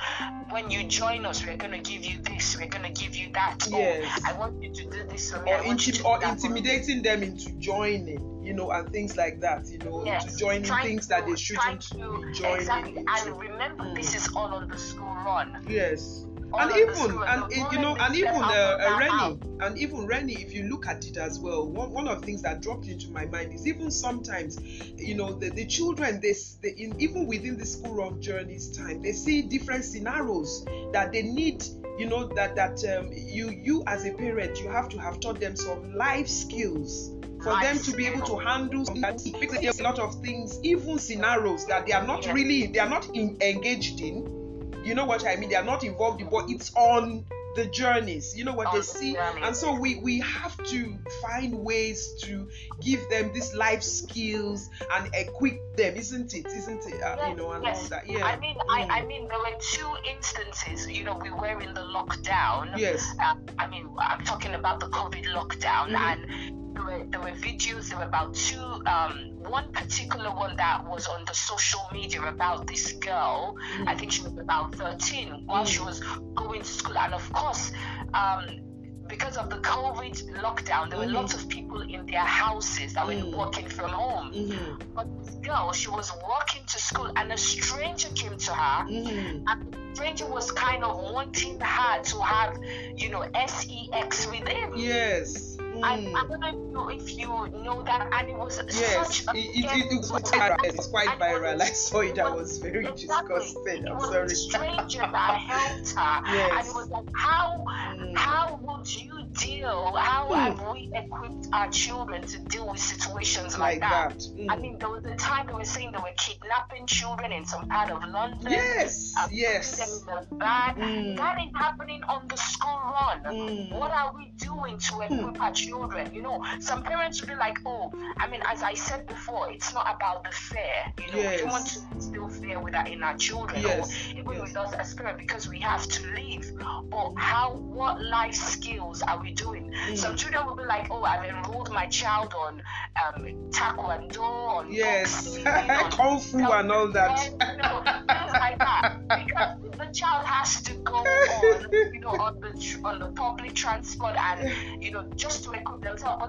when you join us, we're going to give you this. We're going to give you that. Yes. Oh, I want you to do this. Or, I want you to intim- do or that for me." intimidating them into joining, you know, and things like that, you know, Yes. to joining Trying things that they shouldn't to- be joining. Exactly. into. And remember, Mm. this is all on the school run. Yes. And even and it- you know and even uh, of uh, Renny and even Renny if you look at it as well one, one of the things that dropped into my mind is even sometimes you know the, the children they, they in, even within the school run journeys time they see different scenarios that they need you know that that um, you you as a parent you have to have taught them some life skills for Life them to be able to handle that because a lot of things even scenarios that they are not really they are not in, engaged in you know what I mean? They are not involved but it's on the journeys. You know what they the see, and so we we have to find ways to give them these life skills and equip them, isn't it? Isn't it? Uh, you know, and all yes. that. Yeah. I mean, Mm. I, I mean, there were two instances. You know, we were in the lockdown. yes. Uh, I mean, I'm talking about the COVID lockdown, Mhm. and there were there were videos. There were about two. Um, one particular one that was on the social media about this girl. Mm. I think she was about 13 while mm. she was going to school, and of course. Um, because of the COVID lockdown, there were mm-hmm. lots of people in their houses that mm-hmm. were working from home. Mm-hmm. But this girl, she was walking to school, and a stranger came to her, mm-hmm. and the stranger was kind of wanting her to have, you know, sex with him. Yes. I, I don't know if you know that, and it was yes, such a it, it, it, was quite viral. It's quite viral. I saw it. I was very exactly. disgusted. I'm sorry. A stranger that helped her, yes. and it was like, how mm. how would you deal? How mm. have we equipped our children to deal with situations like, like that? that. Mm. I mean, there was a time they were saying they were kidnapping children in some part of London. Yes, uh, yes. Them in the van. Mm. That is happening on the school run. Mm. What are we doing to mm. equip our children? You know, some parents will be like, oh, I mean, as I said before, it's not about the fear. You know, yes. we want to instill fear with our, in our children yes. or even yes. with us as parents because we have to live. But how, what life skills are we doing? Mm. Some children will be like, oh, I've enrolled my child on um, taekwondo, on yes, boxing, [laughs] on kung fu, and all that. you know, things like that. Because the child has to go on, you know, on the on the public transport and [laughs] you know just to But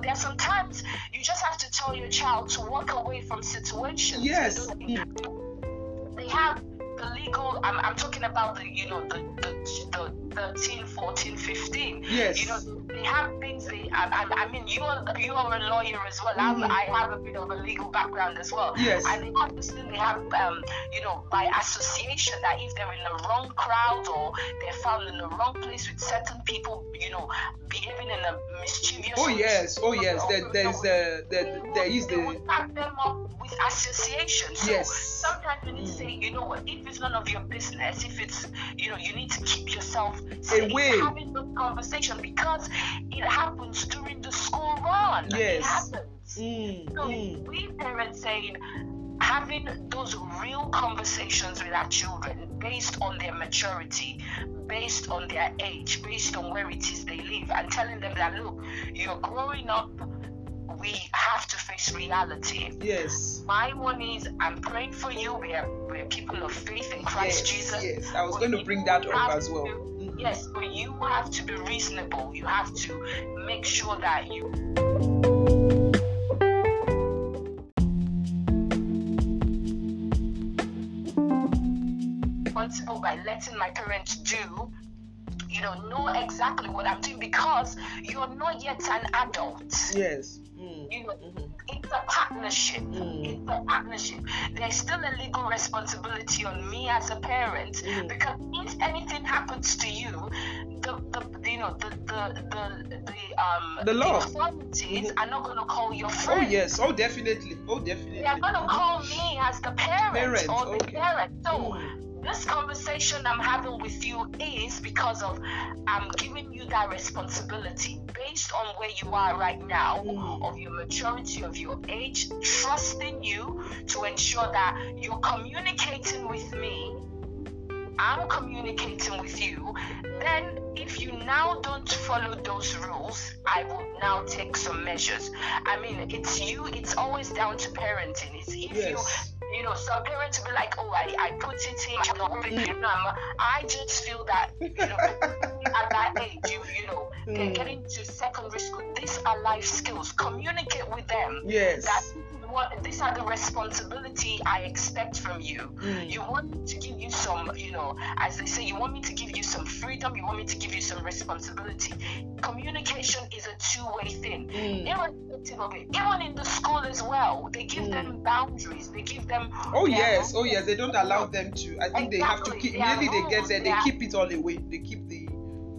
there are sometimes you just have to tell your child to walk away from situations. Yes. They have the legal I'm, I'm talking about the you know the, the, the 13 14 15 yes. You know they have things they I, I, mean you are you are a lawyer as well. Mm-hmm. I have a bit of a legal background as well. Yes. And they have this thing they have um you know by association that if they're in the wrong crowd or they're found in the wrong place with certain people you know behaving in a mischievous oh yes. Oh yes. There, there's the, the there is the them up with association. So yes. sometimes you need to say you know what if it's none of your business if it's you know you need to keep yourself safe away having the conversation because it happens during the school run. Yes. it happens. Mm, so mm. we parents saying having those real conversations with our children based on their maturity, based on their age, based on where it is they live, and telling them that look, you're growing up we have to face reality. Yes. My one is I'm praying for you. We are, we're people of faith in Christ yes, Jesus. Yes, I was going to bring that up as well. To, mm-hmm. Yes, but you have to be reasonable. You have to make sure that you. responsible by letting my parents do you know know exactly what i'm doing because you're not yet an adult yes you know, mm-hmm. it's a partnership. Mm. It's a partnership. There's still a legal responsibility on me as a parent mm. because if anything happens to you, the, the you know the the the, the um the law authorities mm-hmm. are not going to call your friend. Oh yes, oh definitely, oh definitely. They are going to call me as the parent, parent. or the okay. parent. So. Mm this conversation I'm having with you is because of I'm giving you that responsibility based on where you are right now, mm. of your maturity, of your age, trusting you to ensure that you're communicating with me. I'm communicating with you. Then, if you now don't follow those rules, I will now take some measures. I mean, it's you, it's always down to parenting. It's if yes. you you know, some parents will be like, oh, I, I put it in, I'm not mm. I just feel that, you know, at that age, you, you know, mm. getting to secondary school, these are life skills. Communicate with them. Yes. That what these are the responsibility I expect from you. Mm. You want me to give you some, you know, as they say, you want me to give you some freedom, you want me to give you some responsibility. Communication is a two-way thing. Mm. Irrespective of it. Even in the school as well, they give mm. them boundaries. They give them Oh yes, oh yes, they don't allow them to. I think exactly. they have to keep immediately they get there, they keep it all away. They keep the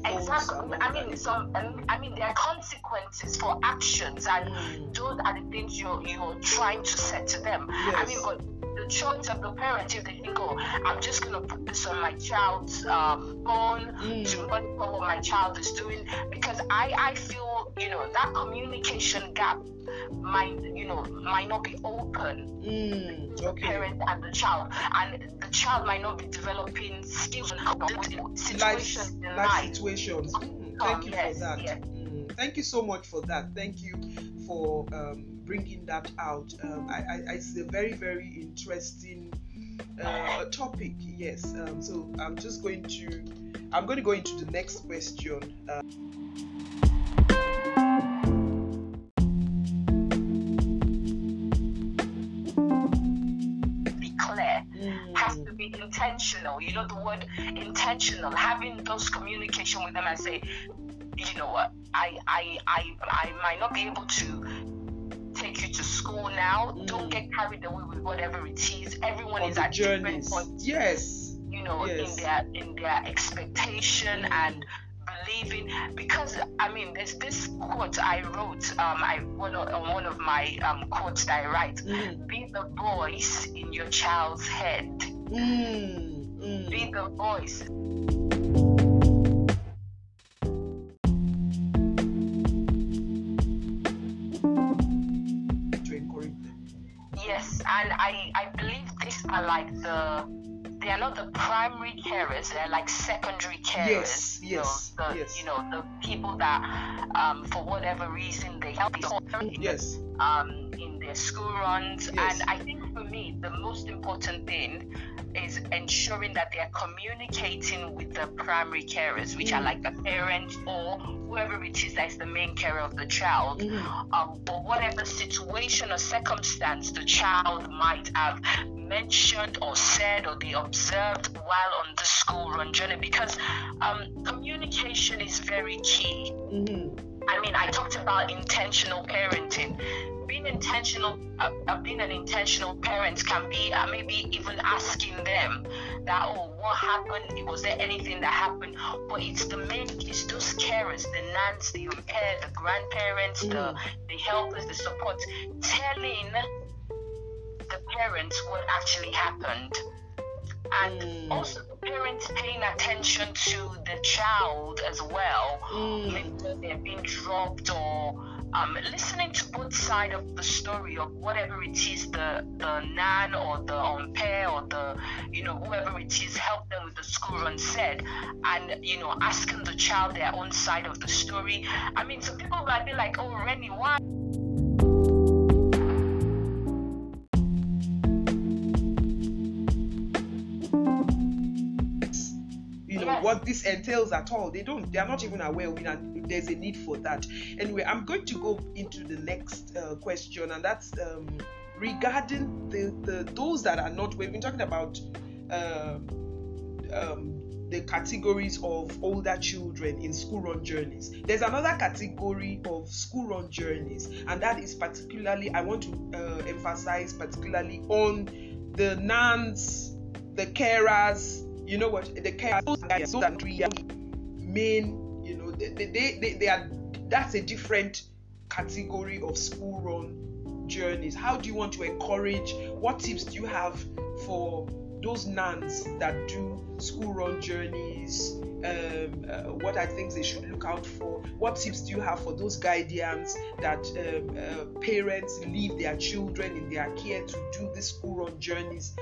Exactly. I mean, some. I mean, there are consequences for actions, and mm. those are the things you're you're trying to set to them. Yes. I mean, but the choice of the parent, if they think, oh, I'm just gonna put this on my child's um, phone mm. to monitor what my child is doing, because I I feel you know that communication gap might you know might not be open mm, to okay. the parent and the child and the child might not be developing skills and situations life, life situations mm, thank you yes, for that yes. mm, thank you so much for that thank you for um, bringing that out. Um, I, I, it's a very, very interesting uh, topic. Yes. Um, so I'm just going to I'm going to go into the next question. Uh, has to be intentional. You know the word intentional. Having those communication with them and say, you know what, I I I I might not be able to take you to school now. Mm. Don't get carried away with whatever it is. Everyone On is at journeys. different points. Yes. You know, yes. in their in their expectation and believing because I mean there's this quote I wrote um I one of, on one of my um quotes that I write mm. be the voice in your child's head mm. Mm. be the voice and I I believe these are like the they are not the primary carers they're like secondary carers. yes yes know, the, yes. you know the people that um, for whatever reason they help yes. Um, in their school runs yes. and i think for me the most important thing is ensuring that they are communicating with the primary carers, which mm. are like the parents or whoever it is that is the main carer of the child, mm. um, or whatever situation or circumstance the child might have mentioned or said or they observed while on the school run journey because um, communication is very key. Mm-hmm. I mean, I talked about intentional parenting being intentional uh, uh, being an intentional parent can be uh, maybe even asking them that oh what happened was there anything that happened but it's the main it's those carers the nans the au the grandparents mm. the the helpers the support telling the parents what actually happened and mm. also the parents paying attention to the child as well mm. maybe they're being dropped or um, listening to both sides of the story of whatever it is the the nan or the pair or the you know whoever it is help them with the school run said and you know asking the child their own side of the story. I mean some people might be like oh Renny why this entails at all. They don't. They are not even aware of when there's a need for that. Anyway, I'm going to go into the next uh, question, and that's um, regarding the, the those that are not. We've been talking about. Uh, um, the categories of older children in school run journeys. There's another category of school run journeys, and that is particularly, I want to uh, emphasize particularly on the nuns, the carers, you know what the care guys so three main you know they, they, they, they are that's a different category of school run journeys. How do you want to encourage what tips do you have for those nuns that do school run journeys? Um, uh, what are things they should look out for? What tips do you have for those guardians that um, uh, parents leave their children in their care to do these school run journeys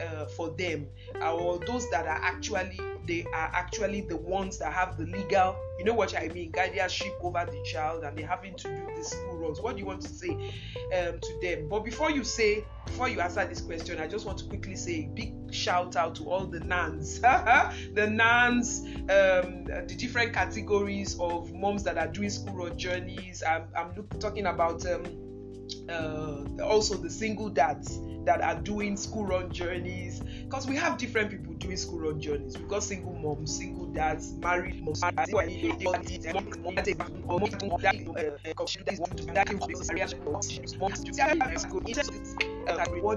uh, for them or those that are actually they are actually the ones that have the legal you know what i mean guardianship over the child and they're having to do the school runs. What do you want to say um, to them? But before you say before you answer this question i just want to quickly say a big shout out to all the nans. [laughs] The nans um, the different categories of moms that are doing school run journeys. I'm, I'm look, talking about um, uh, also the single dads that are doing school run journeys because we have different people doing school run journeys. We've got single moms, single dads, married moms. What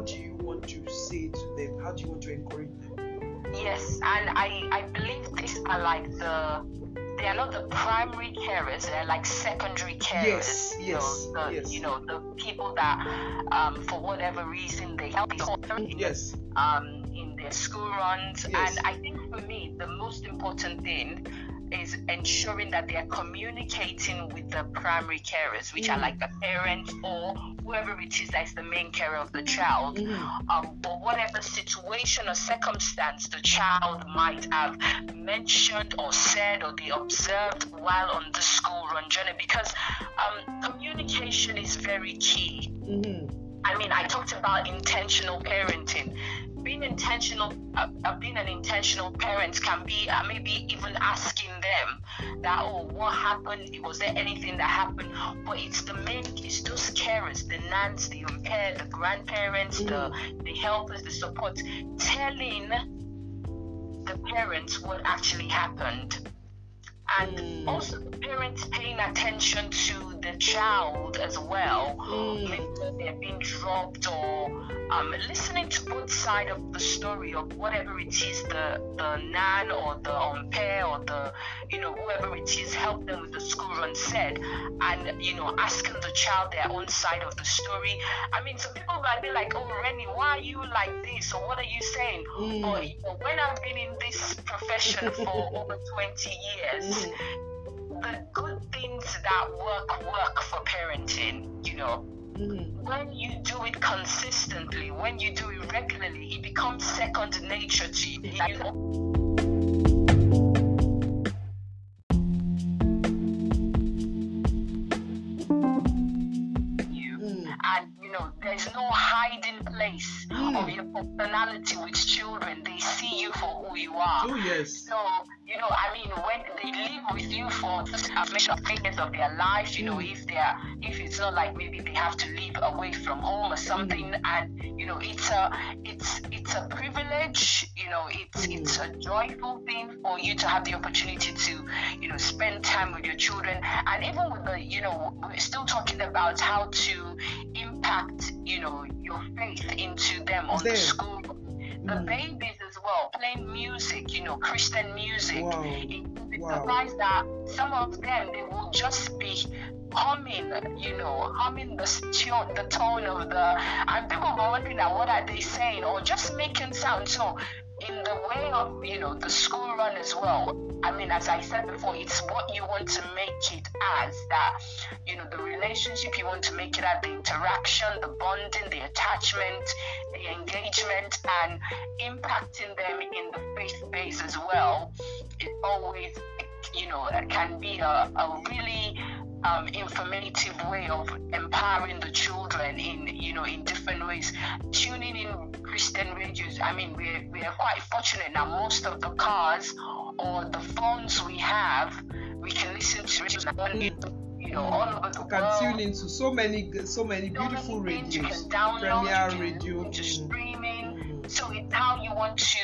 do you want to say to them? How do you want to encourage them? Yes, and I, I believe these are like the they are not the primary carers they're like secondary carers yes you yes, know, the, yes. you know the people that um, for whatever reason they help yes um, in their school runs yes. and i think for me the most important thing is ensuring that they are communicating with the primary carers, which mm. are like the parents or whoever it is that is the main carer of the child, mm. um, or whatever situation or circumstance the child might have mentioned or said or they observed while on the school run run journey because um, communication is very key. Mm-hmm. I mean, I talked about intentional parenting being intentional, uh, uh, being an intentional parent can be uh, maybe even asking them that, oh, what happened? Was there anything that happened? But it's the main, it's those carers, the nans, the au pair, the grandparents, mm. the the helpers, the support, telling the parents what actually happened and mm. also the parents paying attention to the child as well. Mm. They're being dropped or um, listening to both sides of the story of whatever it is the the nan or the au pair or the you know whoever it is help them with the school run said and you know asking the child their own side of the story. I mean some people might be like, Oh Renny, why are you like this? Or what are you saying? Mm. Or you know, when I've been in this profession for over 20 years, mm. the good things that work work for parenting, you know. Mm-hmm. When you do it consistently, when you do it regularly, it becomes second nature to you. and you know there's no hiding place mm. Of your personality with children they see you for who you are oh yes so you know, I mean, when they live with you for a measure of of their life, you know, mm. if they're, if it's not like maybe they have to live away from home or something, mm. and you know, it's a, it's, it's a privilege, you know, it's, mm. it's a joyful thing for you to have the opportunity to, you know, spend time with your children, and even with the, you know, we're still talking about how to impact, you know, your faith into them on the school the mm. babies as well playing music, you know, Christian music. Wow. It, wow. that some of them they will just be humming, you know, humming the tune, the tone of the, and people are wondering at what are they saying, or just making sound. So in the way of you know the school run as well i mean as i said before it's what you want to make it as that you know the relationship you want to make it as the interaction the bonding the attachment the engagement and impacting them in the faith base as well. It always you know can be a, a really um, informative way of empowering the children in you know in different ways tuning in christian radios i mean we're, we're quite fortunate now most of the cars or the phones we have we can listen to radios. you know all over the you can world. tune into so many so many beautiful radios you can download premier you radio streaming. So it's how you want to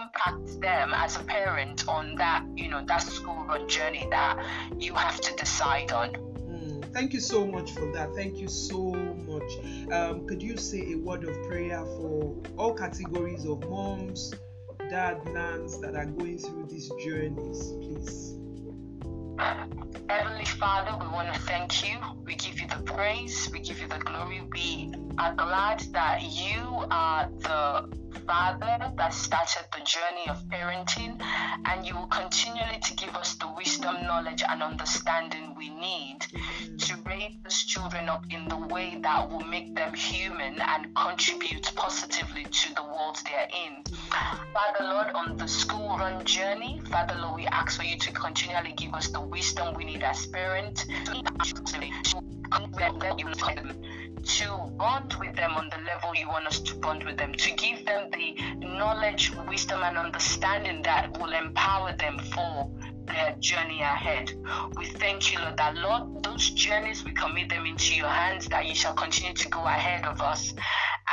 impact them as a parent on that, you know, that school run journey that you have to decide on. Mm, thank you so much for that. Thank you so much. Um, could you say a word of prayer for all categories of moms, dad, nans that are going through these journeys, please? Heavenly Father, we want to thank you. We give you the praise. We give you the glory. We are glad that you are the Father that started the journey of parenting, and you will continually to give us the wisdom, knowledge, and understanding we need mm-hmm. to raise these children up in the way that will make them human and contribute positively to the world they're in. Mm-hmm. Father Lord, on the school run journey, Father Lord, we ask for you to continually give us the wisdom we need as parents to bond with them on the level you want us to bond with them, to give them the knowledge, wisdom, and understanding that will empower them for their journey ahead. We thank you, Lord, that Lord, those journeys we commit them into your hands, that you shall continue to go ahead of us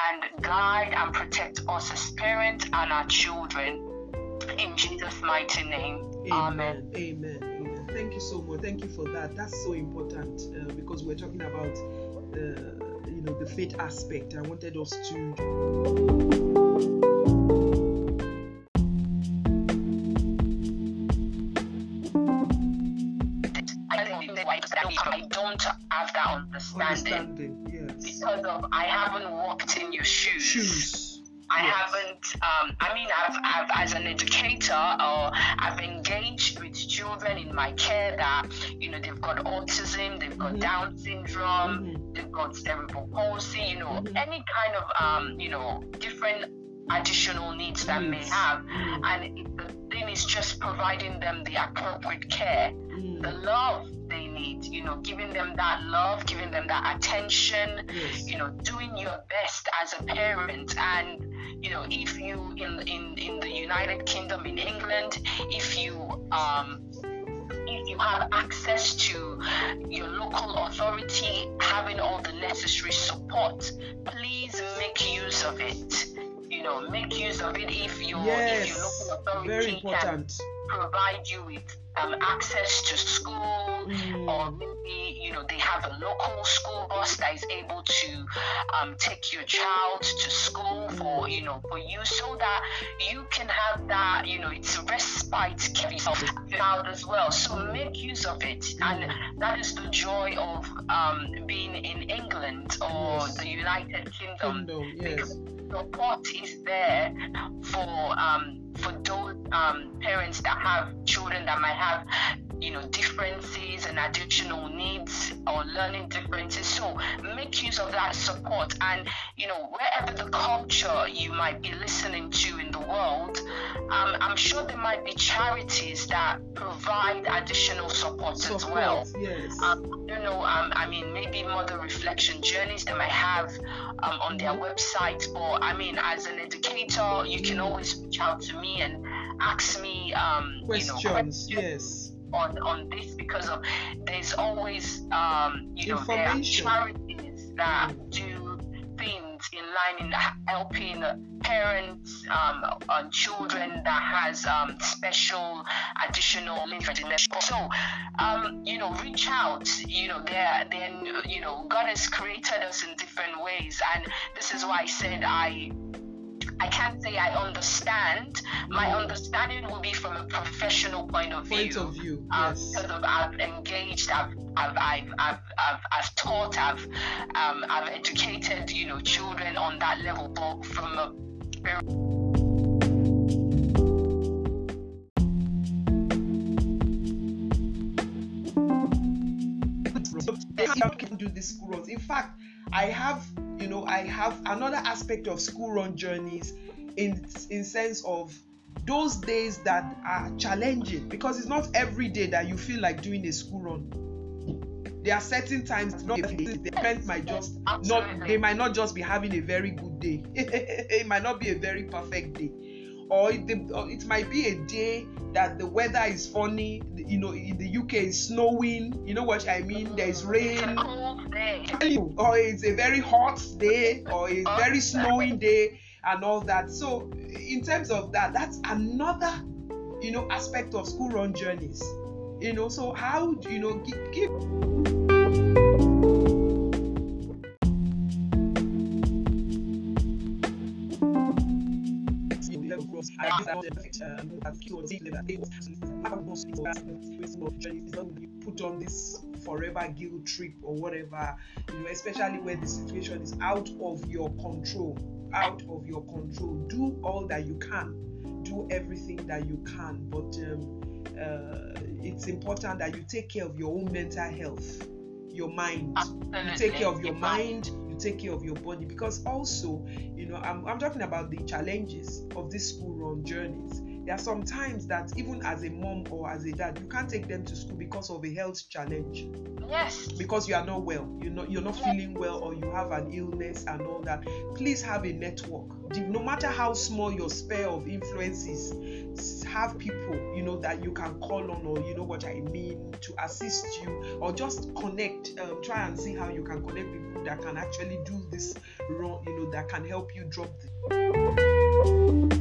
and guide and protect us as parents and our children. In Jesus' mighty name. Amen. Amen. Amen. Amen. Thank you so much. Thank you for that. That's so important uh, because we're talking about uh, you know the faith aspect. I wanted us to. I don't have that understanding, understanding yes. because of I haven't walked in your shoes. Shoes. I yes. haven't. Um, I mean, I've, I've, as an educator, or I've engaged with children in my care that you know they've got autism, they've got mm-hmm. Down syndrome, mm-hmm. they've got cerebral palsy, you know, mm-hmm. any kind of um, you know different additional needs that may have, mm-hmm. and it, the thing is just providing them the appropriate care, mm. the love they need. You know, giving them that love, giving them that attention. Yes. You know, doing your best as a parent and you know if you in in in the united kingdom in england if you um if you have access to your local authority having all the necessary support please make use of it you know make use of it if your yes, if your local authority can provide you with um, access to school, mm. or maybe you know they have a local school bus that is able to um, take your child to school for you know for you, so that you can have that you know it's a respite for yourself child as well. So make use of it, and that is the joy of um, being in England or yes. the United Kingdom. Kingdom yes. Because support is there for um, for those um, parents that have children that might have you know differences and additional needs or learning differences. So make use of that support. And you know wherever the culture you might be listening to in the world um, i'm sure there might be charities that provide additional support, support as well. yes. um, you know um, i mean maybe mother reflection journeys they might have um, on their website. Or i mean as an educator you can always reach out to me and ask me um, questions, you know, questions yes. on on this because of there's always um, you know there are charities that mm. do things in line in helping parents um, and children that has um, special additional interest so um, you know reach out you know there then you know God has created us in different ways. And this is why I said I I can't say I understand. My understanding will be from a professional point of view. Point of view, um, yes. Because of I've engaged, I've, I've, I've, I've, I've, I've taught, I've, um, I've educated, you know, children on that level, but from a very how can do this school In fact, I have you know i have another aspect of school run journeys in in sense of those days that are challenging because it's not every day that you feel like doing a school run. There are certain times not the parent might just not they might not just be having a very good day. [laughs] It might not be a very perfect day or it, or it might be a day that the weather is funny you know in the uk is snowing you know what i mean? There's rain. [laughs] Or it's a very hot day or a very snowing day and all that. So in terms of that that's another you know aspect of school run journeys. You know so how do you know give, give put on this forever guilt trip or whatever, you know, especially when the situation is out of your control, out of your control. Do all that you can, do everything that you can, but um, uh, it's important that you take care of your own mental health, your mind. You take care of your mind, take care of your body. Because also you know I'm, I'm talking about the challenges of these school run journeys there are some times that even as a mom or as a dad you can't take them to school because of a health challenge. Yes. Because you are not well. You're not you're not yes. feeling well or you have an illness and all that. Please have a network. No matter how small your sphere of influence is have people you know that you can call on or you know what i mean to assist you or just connect um, try and see how you can connect people that can actually do this wrong you know that can help you drop the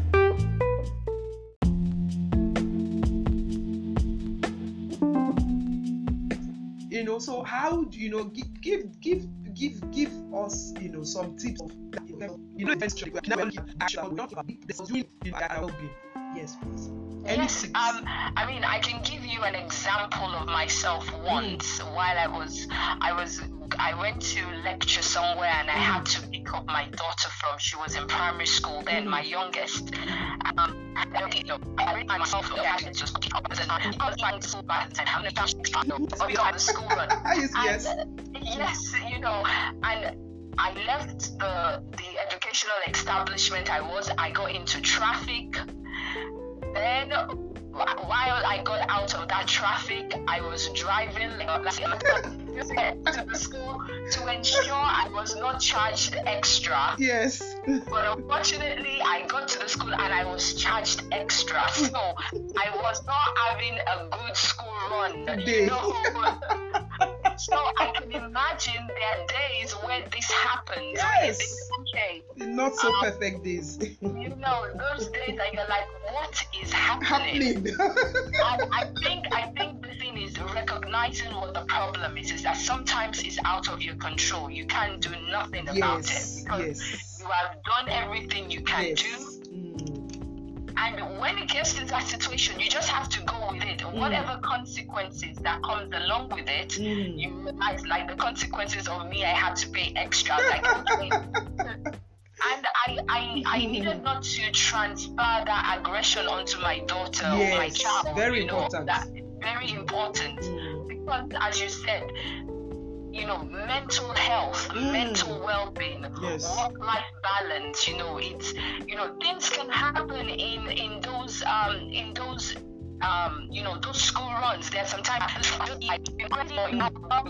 know so how do you know give give give give us you know some tips of you know eventually we are actually not doing well-being yes please yes, um, I mean, I can give you an example of myself once mm. while I was, I was, I went to lecture somewhere and I mm. had to pick up my daughter from. She was in primary school then, mm. my youngest. Um, I you know, I read myself I just pick up and I was trying to back and how many times we got the school run. [laughs] yes, yes. yes, you know, and I left the the educational establishment I was. I got into traffic then while I got out of that traffic, I was driving uh, like, uh, to the school to ensure I was not charged extra. Yes. But unfortunately, I got to the school and I was charged extra. So I was not having a good school run. Day. You know? So I can imagine there are days where this happens. Yes. okay. Not so um, perfect days. you know, those days that you're like, what is happening? happening. and I think I think the thing is recognizing what the problem is is that sometimes it's out of your control. You can't do nothing yes, about it because yes. you have done everything you can yes. do. And when it gets to that situation, you just have to go with it. Mm. Whatever consequences that comes along with it, mm. you realize like the consequences of me, I had to pay extra. Like [laughs] okay, and I, I, I needed not to transfer that aggression onto my daughter yes, or my child. Very you know, important. That, very important. Mm. Because as you said, you know, mental health, mm. mental well-being, yes. work-life balance. You know, it's you know things can happen in in those um in those um, you know, those school runs, there's sometimes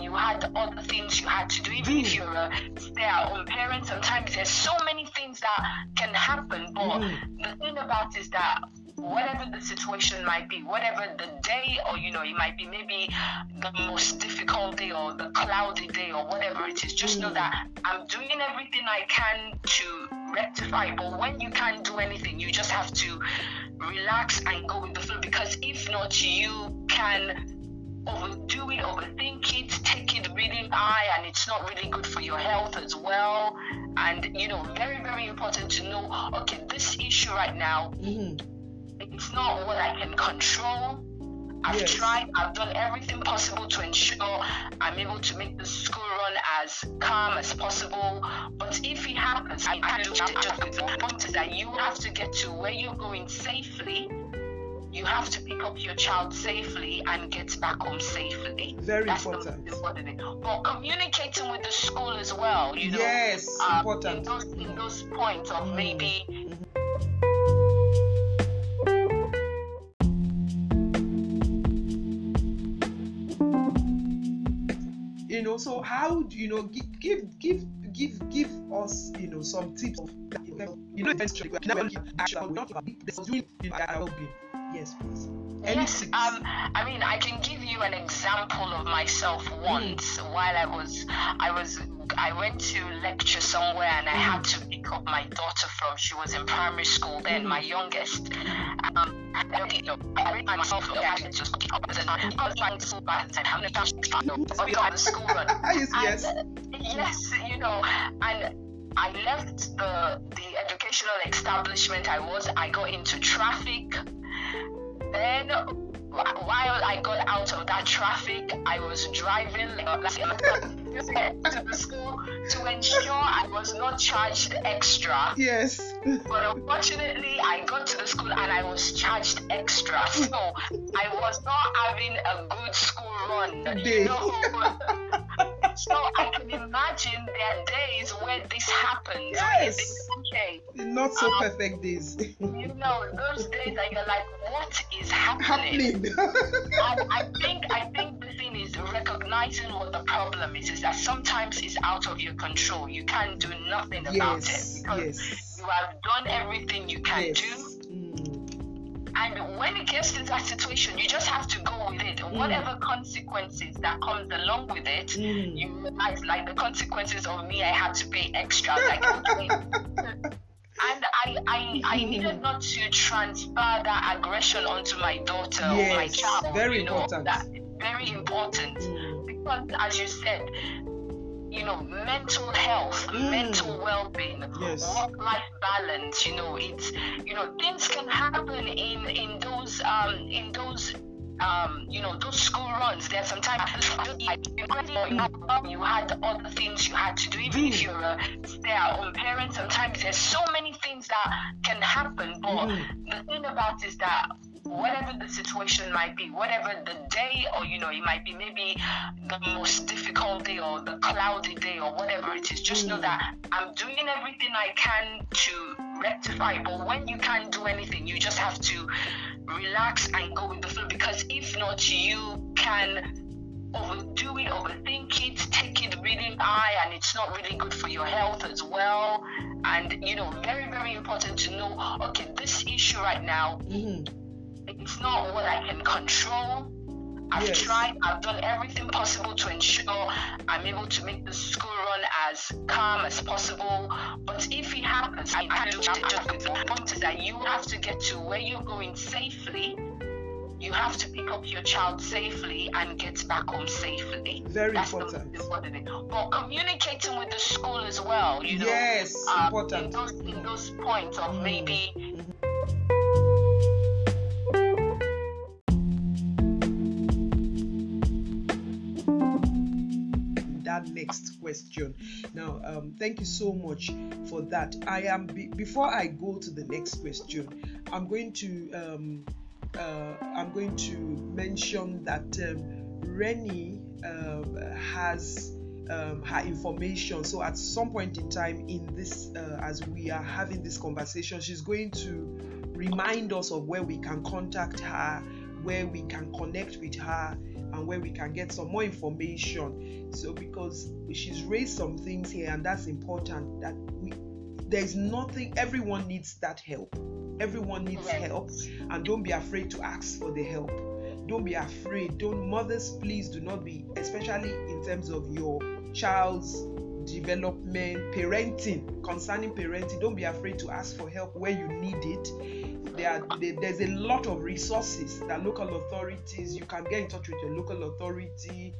you had other things you had to do. Even if you're a stay-at-home parent, sometimes there's so many things that can happen. But mm. the thing about is that whatever the situation might be, whatever the day, or you know, it might be maybe the most difficult day or the cloudy day or whatever it is, just know that I'm doing everything I can to rectify. But when you can't do anything, you just have to relax and go with the flow because if not, you can overdo it, overthink it, take it really high, and it's not really good for your health as well. And you know, very, very important to know okay, this issue right now, mm-hmm. It's not what I can control. I've yes. tried, I've done everything possible to ensure I'm able to make the school run as calm as possible. But if it happens, I can't do just the point is that you have to get to where you're going safely. You have to pick up your child safely and get back home safely. Very That's important. important. But communicating with the school as well, you know. Yes, um, important. In those, in those points of mm. maybe mm-hmm. You know so how do you know give give give give give us you know some tips of you know actually not doing well-being yes please yes um i mean i can give you an example of myself mm. once mm. while i was i was I went to lecture somewhere and I mm. had to pick up my daughter from. She was in primary school then, my mm. youngest. Um, I already, you know, I read just pick up and I was trying to back and having a dash, you know, the school run. yes, yes. And, yes, you know, and I left the the educational establishment I was. I got into traffic. Then while I got out of that traffic, I was driving uh, to the school to ensure I was not charged extra. Yes. But unfortunately, I got to the school and I was charged extra. So I was not having a good school run. Day. You know? So I can imagine there are days where this happens. Yes. Okay. Not so um, perfect days. you know, those days that you're like, what is happening? happening. and I think I think the thing is recognizing what the problem is is that sometimes it's out of your control. You can't do nothing yes, about it because yes. you have done everything you can yes. do. And when it gets to that situation, you just have to go with it. Mm. Whatever consequences that comes along with it, mm. you realize like the consequences of me, I had to pay extra. Like okay. [laughs] and I, I, I needed not to transfer that aggression onto my daughter yes, or my child. Very you know, important. That, very important. Mm. Because as you said, you know, mental health, mm. mental well-being, yes. work-life balance. You know, it's you know things can happen in in those um in those um, you know, those school runs, there's sometimes you had other things you had to do. Even if mm. you're a stay-at-home parent, sometimes there's so many things that can happen. But mm. the thing about is that whatever the situation might be, whatever the day, or you know, it might be maybe the most difficult day or the cloudy day or whatever it is, just know mm. that I'm doing everything I can to rectify. But when you can't do anything, you just have to relax and go with the flow because if not, you can overdo it, overthink it, take it really high, and it's not really good for your health as well. And you know, very, very important to know okay, this issue right now, mm-hmm. It's not what I can control. I've yes. tried, I've done everything possible to ensure I'm able to make the school run as calm as possible. But if it happens, I can't do it the point is that you have to get to where you're going safely you have to pick up your child safely and get back home safely. Very That's important. The, but communicating with the school as well, you know. Yes, um, important. In those, in those points of mm. maybe. Mm-hmm. Next question. Now, um, thank you so much for that. I am be- before I go to the next question, I'm going to um, uh, I'm going to mention that um, Renny um, has um, her information. So at some point in time in this, uh, as we are having this conversation, she's going to remind us of where we can contact her, where we can connect with her, and where we can get some more information. So because she's raised some things here, and that's important. That we there's nothing. Everyone needs that help Everyone needs help, and don't be afraid to ask for the help. Don't be afraid. Don't mothers, please do not be, especially in terms of your child's development, parenting, concerning parenting. Don't be afraid to ask for help where you need it. There are, there, there's a lot of resources that local authorities. You can get in touch with your local authority.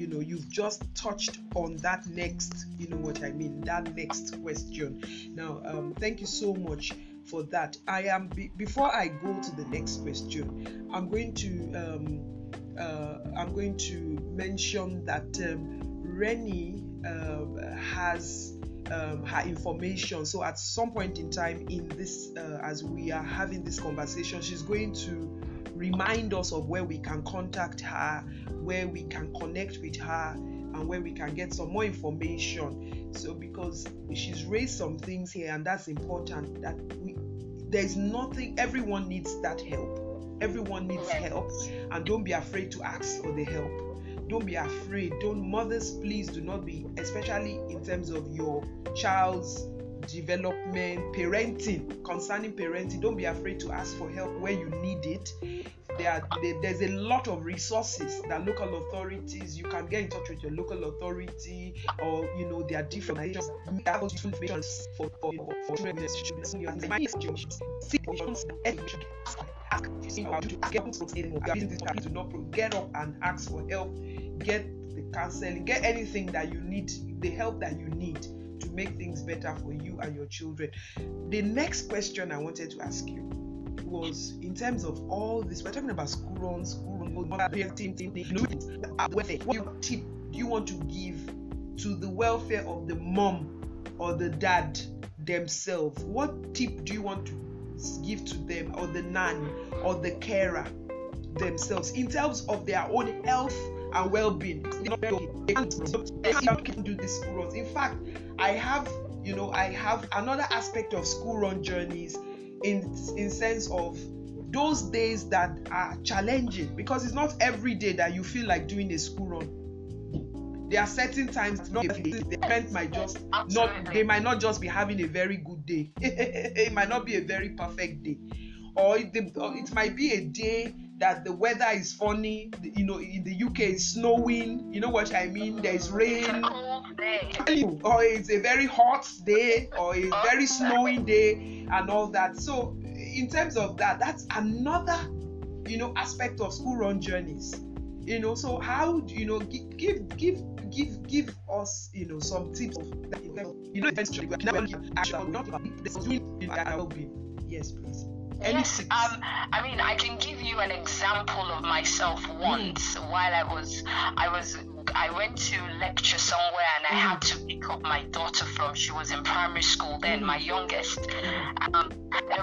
You know, you've just touched on that next, you know what I mean, that next question. Now, um, thank you so much for that. I am be- before I go to the next question, I'm going to um, uh, I'm going to mention that um, Renny uh, has um, her information. So at some point in time in this, uh, as we are having this conversation, she's going to remind us of where we can contact her, where we can connect with her, and where we can get some more information. So because she's raised some things here, and that's important. That we there's nothing. Everyone needs that help. Everyone needs help, and don't be afraid to ask for the help. Don't be afraid. Don't mothers, please do not be, especially in terms of your child's development, parenting, concerning parenting. Don't be afraid to ask for help where you need it there are, there, there's a lot of resources that local authorities you can get in touch with your local authority or you know there are different organizations different information for for for children with get up and ask for help get the counseling get anything that you need the help that you need to make things better for you and your children the next question i wanted to ask you was in terms of all this. We're talking about school runs, school run, parenting, what tip do you want to give to the welfare of the mom or the dad themselves? What tip do you want to give to them, or the nanny, or the carer themselves, in terms of their own health and well-being? They can't do these school runs. In fact, I have, you know, I have another aspect of school run journeys in in sense of those days that are challenging because it's not every day that you feel like doing a school run there are certain times the parent might just not they might not just be having a very good day. [laughs] It might not be a very perfect day. Or it, or it might be a day that the weather is funny you know in the uk it's snowing you know what i mean? There's rain. Or it's a very hot day or a very snowing day and all that. So in terms of that that's another you know aspect of school run journeys you know so how you know give give give give us you know some tips of that you know eventually we are not be. yes please Yes, um, I mean, I can give you an example of myself once mm. while I was, I was, I went to lecture somewhere and I mm. had to pick up my daughter from. She was in primary school then, mm. my youngest. Um,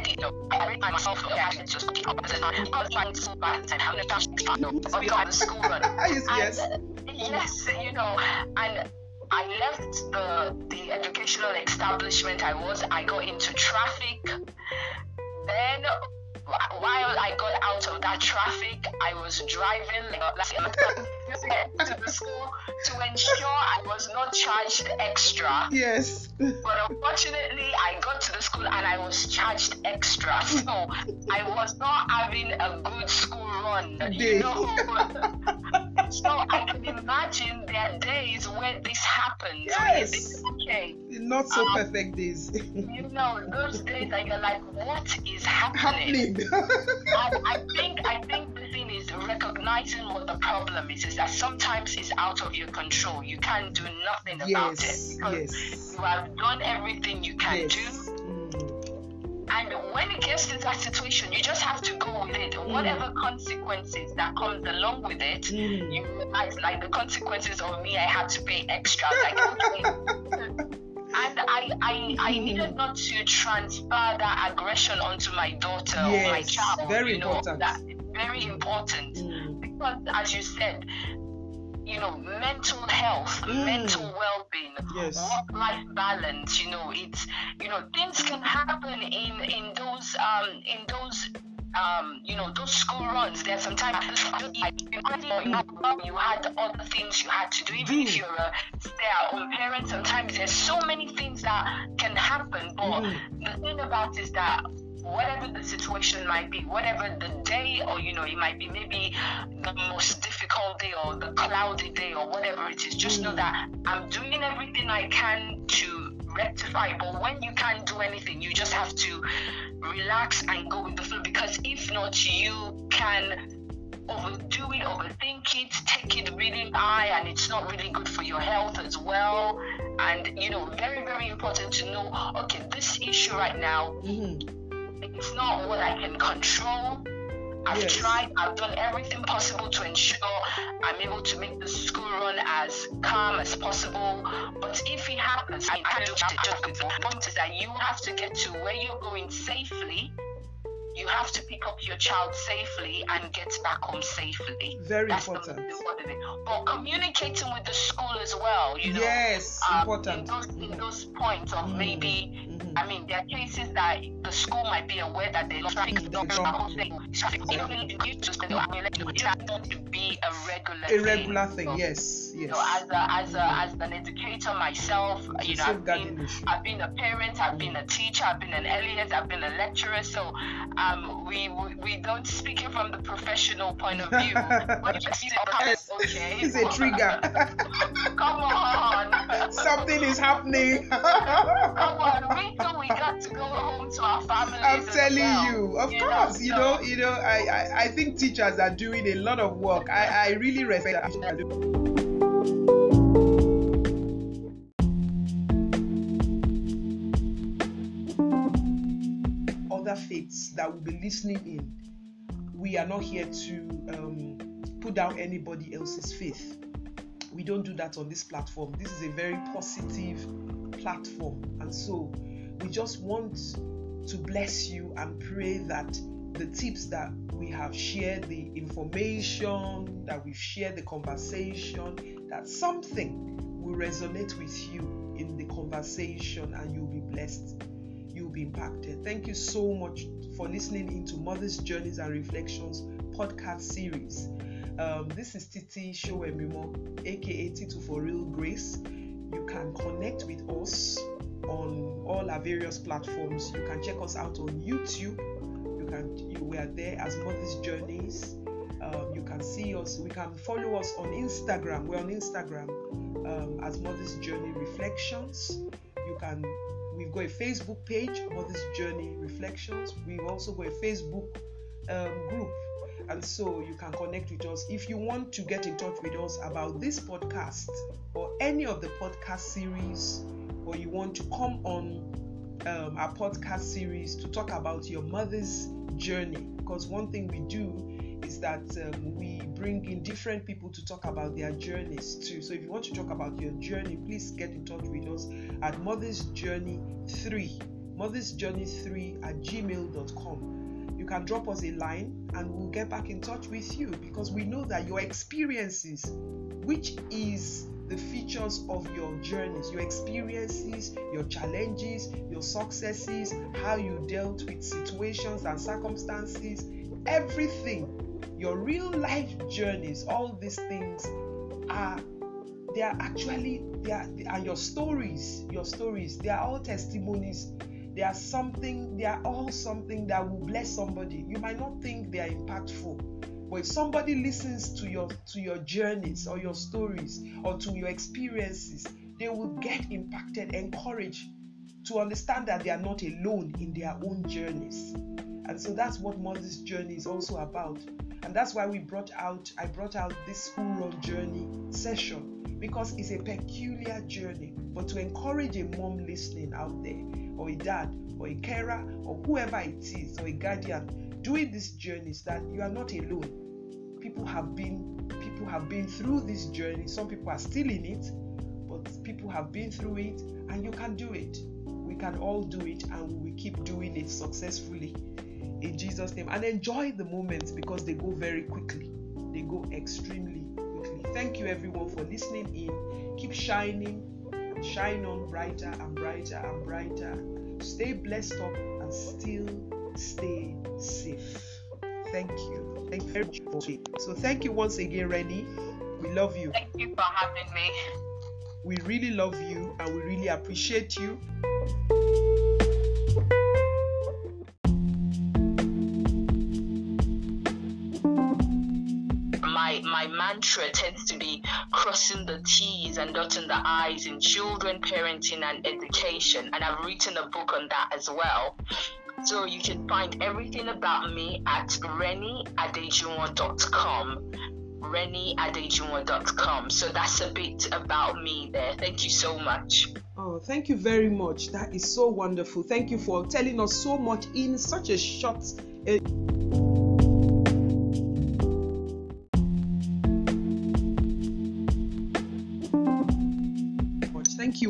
you know, I myself. Okay, just pick up and I was trying to back and having a chance to know the school run. [laughs] yes, yes. yes, you know, and I left the the educational establishment I was. I got into traffic. Then while I got out of that traffic, I was driving uh, like, [laughs] to the school to ensure I was not charged extra. Yes. But unfortunately, I got to the school and I was charged extra. So I was not having a good school run. You know? [laughs] [laughs] so I can imagine there are days where this happens. Yes. Okay. Not so um, perfect days. you know, those days that you're like, what is happening? happening. I think I think the thing is recognizing what the problem is is that sometimes it's out of your control. You can't do nothing yes, about it because yes. you have done everything you can yes. do. And when it gets to that situation, you just have to go with it. Mm. Whatever consequences that comes along with it, mm. you realize like the consequences of me, I had to pay extra. Like okay, [laughs] and I, I, I mm. needed not to transfer that aggression onto my daughter yes, or my child. Very you know, important. That very important mm. because, as you said, you know, mental health, mm. mental well-being, yes. work-life balance. You know, it's you know things can happen in in those um in those um, you know, those school runs, there's sometimes you had other things you had to do. Even if you're a stay-at-home parent, sometimes there's so many things that can happen. But mm-hmm. the thing about is that whatever the situation might be, whatever the day, or you know, it might be maybe the most difficult day or the cloudy day or whatever it is, just know mm. that I'm doing everything I can to rectify. But when you can't do anything, you just have to relax and go with the flow because if not, you can overdo it, overthink it, take it really high, and it's not really good for your health as well. And you know, very, very important to know okay, this issue right now, mm-hmm. It's not what I can control. I've yes. tried, I've done everything possible to ensure I'm able to make the school run as calm as possible. But if it happens, I can't just. The point is that you have to get to where you're going safely you have to pick up your child safely and get back home safely. Very That's important. But communicating with the school as well, you know. Yes, um, important. In those, in those points of mm. maybe, mm-hmm. I mean, there are cases that the school might be aware that they're traffic mm-hmm. traffic to be a regular a regular thing, thing. yes, yes. So as a, as a, as an educator myself, you know, I've been, I've been a parent, I've been a teacher, I've been an LSA, I've been a lecturer, so um, Um, we, we don't speak it from the professional point of view. [laughs] but okay. It's a trigger. [laughs] Come on. Something is happening. Come on, we we got to go home to our families. I'm telling well. you, of you course. Know, you know, you know, I, I, I think teachers are doing a lot of work. I, I really respect that. That will be listening in, we are not here to um, put down anybody else's faith. We don't do that on this platform. This is a very positive platform. And so we just want to bless you and pray that the tips that we have shared, the information that we've shared, the conversation, that something will resonate with you in the conversation and you'll be blessed you'll be impacted. Thank you so much for listening into Mother's Journeys and Reflections podcast series. Um, this is Titi Showemimo, aka Titu for Real Grace. You can connect with us on all our various platforms. You can check us out on YouTube. You can you, we are there as Mother's Journeys. Um, you can see us. We can follow us on Instagram. We're on Instagram um, as Mother's Journey Reflections. You can got a Facebook page, about this Journey Reflections. We've also got a Facebook um, group. And so you can connect with us. If you want to get in touch with us about this podcast or any of the podcast series, or you want to come on um, our podcast series to talk about your mother's journey, because one thing we do is that um, we bring in different people to talk about their journeys too. So if you want to talk about your journey, please get in touch with us at Mother's Journey 3, Mother's Journey 3 at gmail.com. You can drop us a line and we'll get back in touch with you because we know that your experiences, which is the features of your journeys, your experiences, your challenges, your successes, how you dealt with situations and circumstances, everything, your real life journeys, all these things are they are actually they are, they are your stories, your stories. They are all testimonies. They are something, they are all something that will bless somebody. You might not think they are impactful, but if somebody listens to your to your journeys or your stories or to your experiences, they will get impacted, encouraged to understand that they are not alone in their own journeys. And so that's what Mother's journey is also about. And that's why we brought out, I brought out this school run journey session because it's a peculiar journey. But to encourage a mom listening out there, or a dad, or a carer, or whoever it is, or a guardian, doing this journey journeys that you are not alone. People have been people have been through this journey. Some people are still in it, but people have been through it and you can do it. We can all do it and we will keep doing it successfully in Jesus name and enjoy the moments because they go very quickly. They go extremely quickly. Thank you everyone for listening in. Keep shining and shine on brighter and brighter and brighter. Stay blessed up and still stay safe. Thank you. Thank you very much. So thank you once again, Renny. We love you. Thank you for having me. We really love you and we really appreciate you. Mantra tends to be crossing the T's and dotting the I's in children, parenting, and education. And I've written a book on that as well. So you can find everything about me at rennyadejuwon.com. rennyadejuwon.com. So that's a bit about me there. Thank you so much. Oh, thank you very much. That is so wonderful. Thank you for telling us so much in such a short. Uh,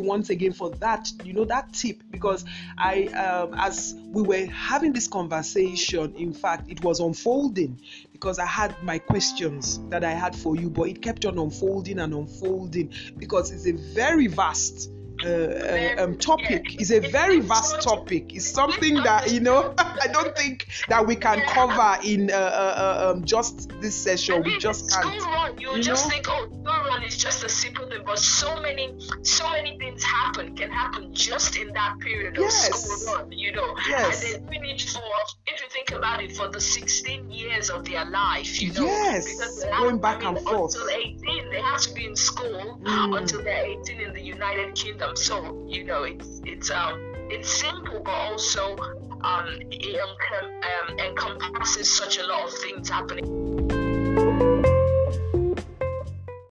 once again for that you know that tip because i um, as we were having this conversation in fact it was unfolding because i had my questions that i had for you but it kept on unfolding and unfolding because it's a very vast uh, um, topic is a very vast topic. It's something that you know [laughs] I don't think that we can cover in uh, uh, uh um, just this session. We just can't. School run, you, you just know? think, oh, school run is just a simple thing, but so many, so many things happen can happen just in that period of yes. school run. You know, yes. and then really for if you think about it, for the 16 years of their life, you know, yes, because going back I mean, and forth until 18, they have to be in school mm. until they're 18 in the United Kingdom so you know, it's it's um it's simple, but also um it um, um, encompasses such a lot of things happening.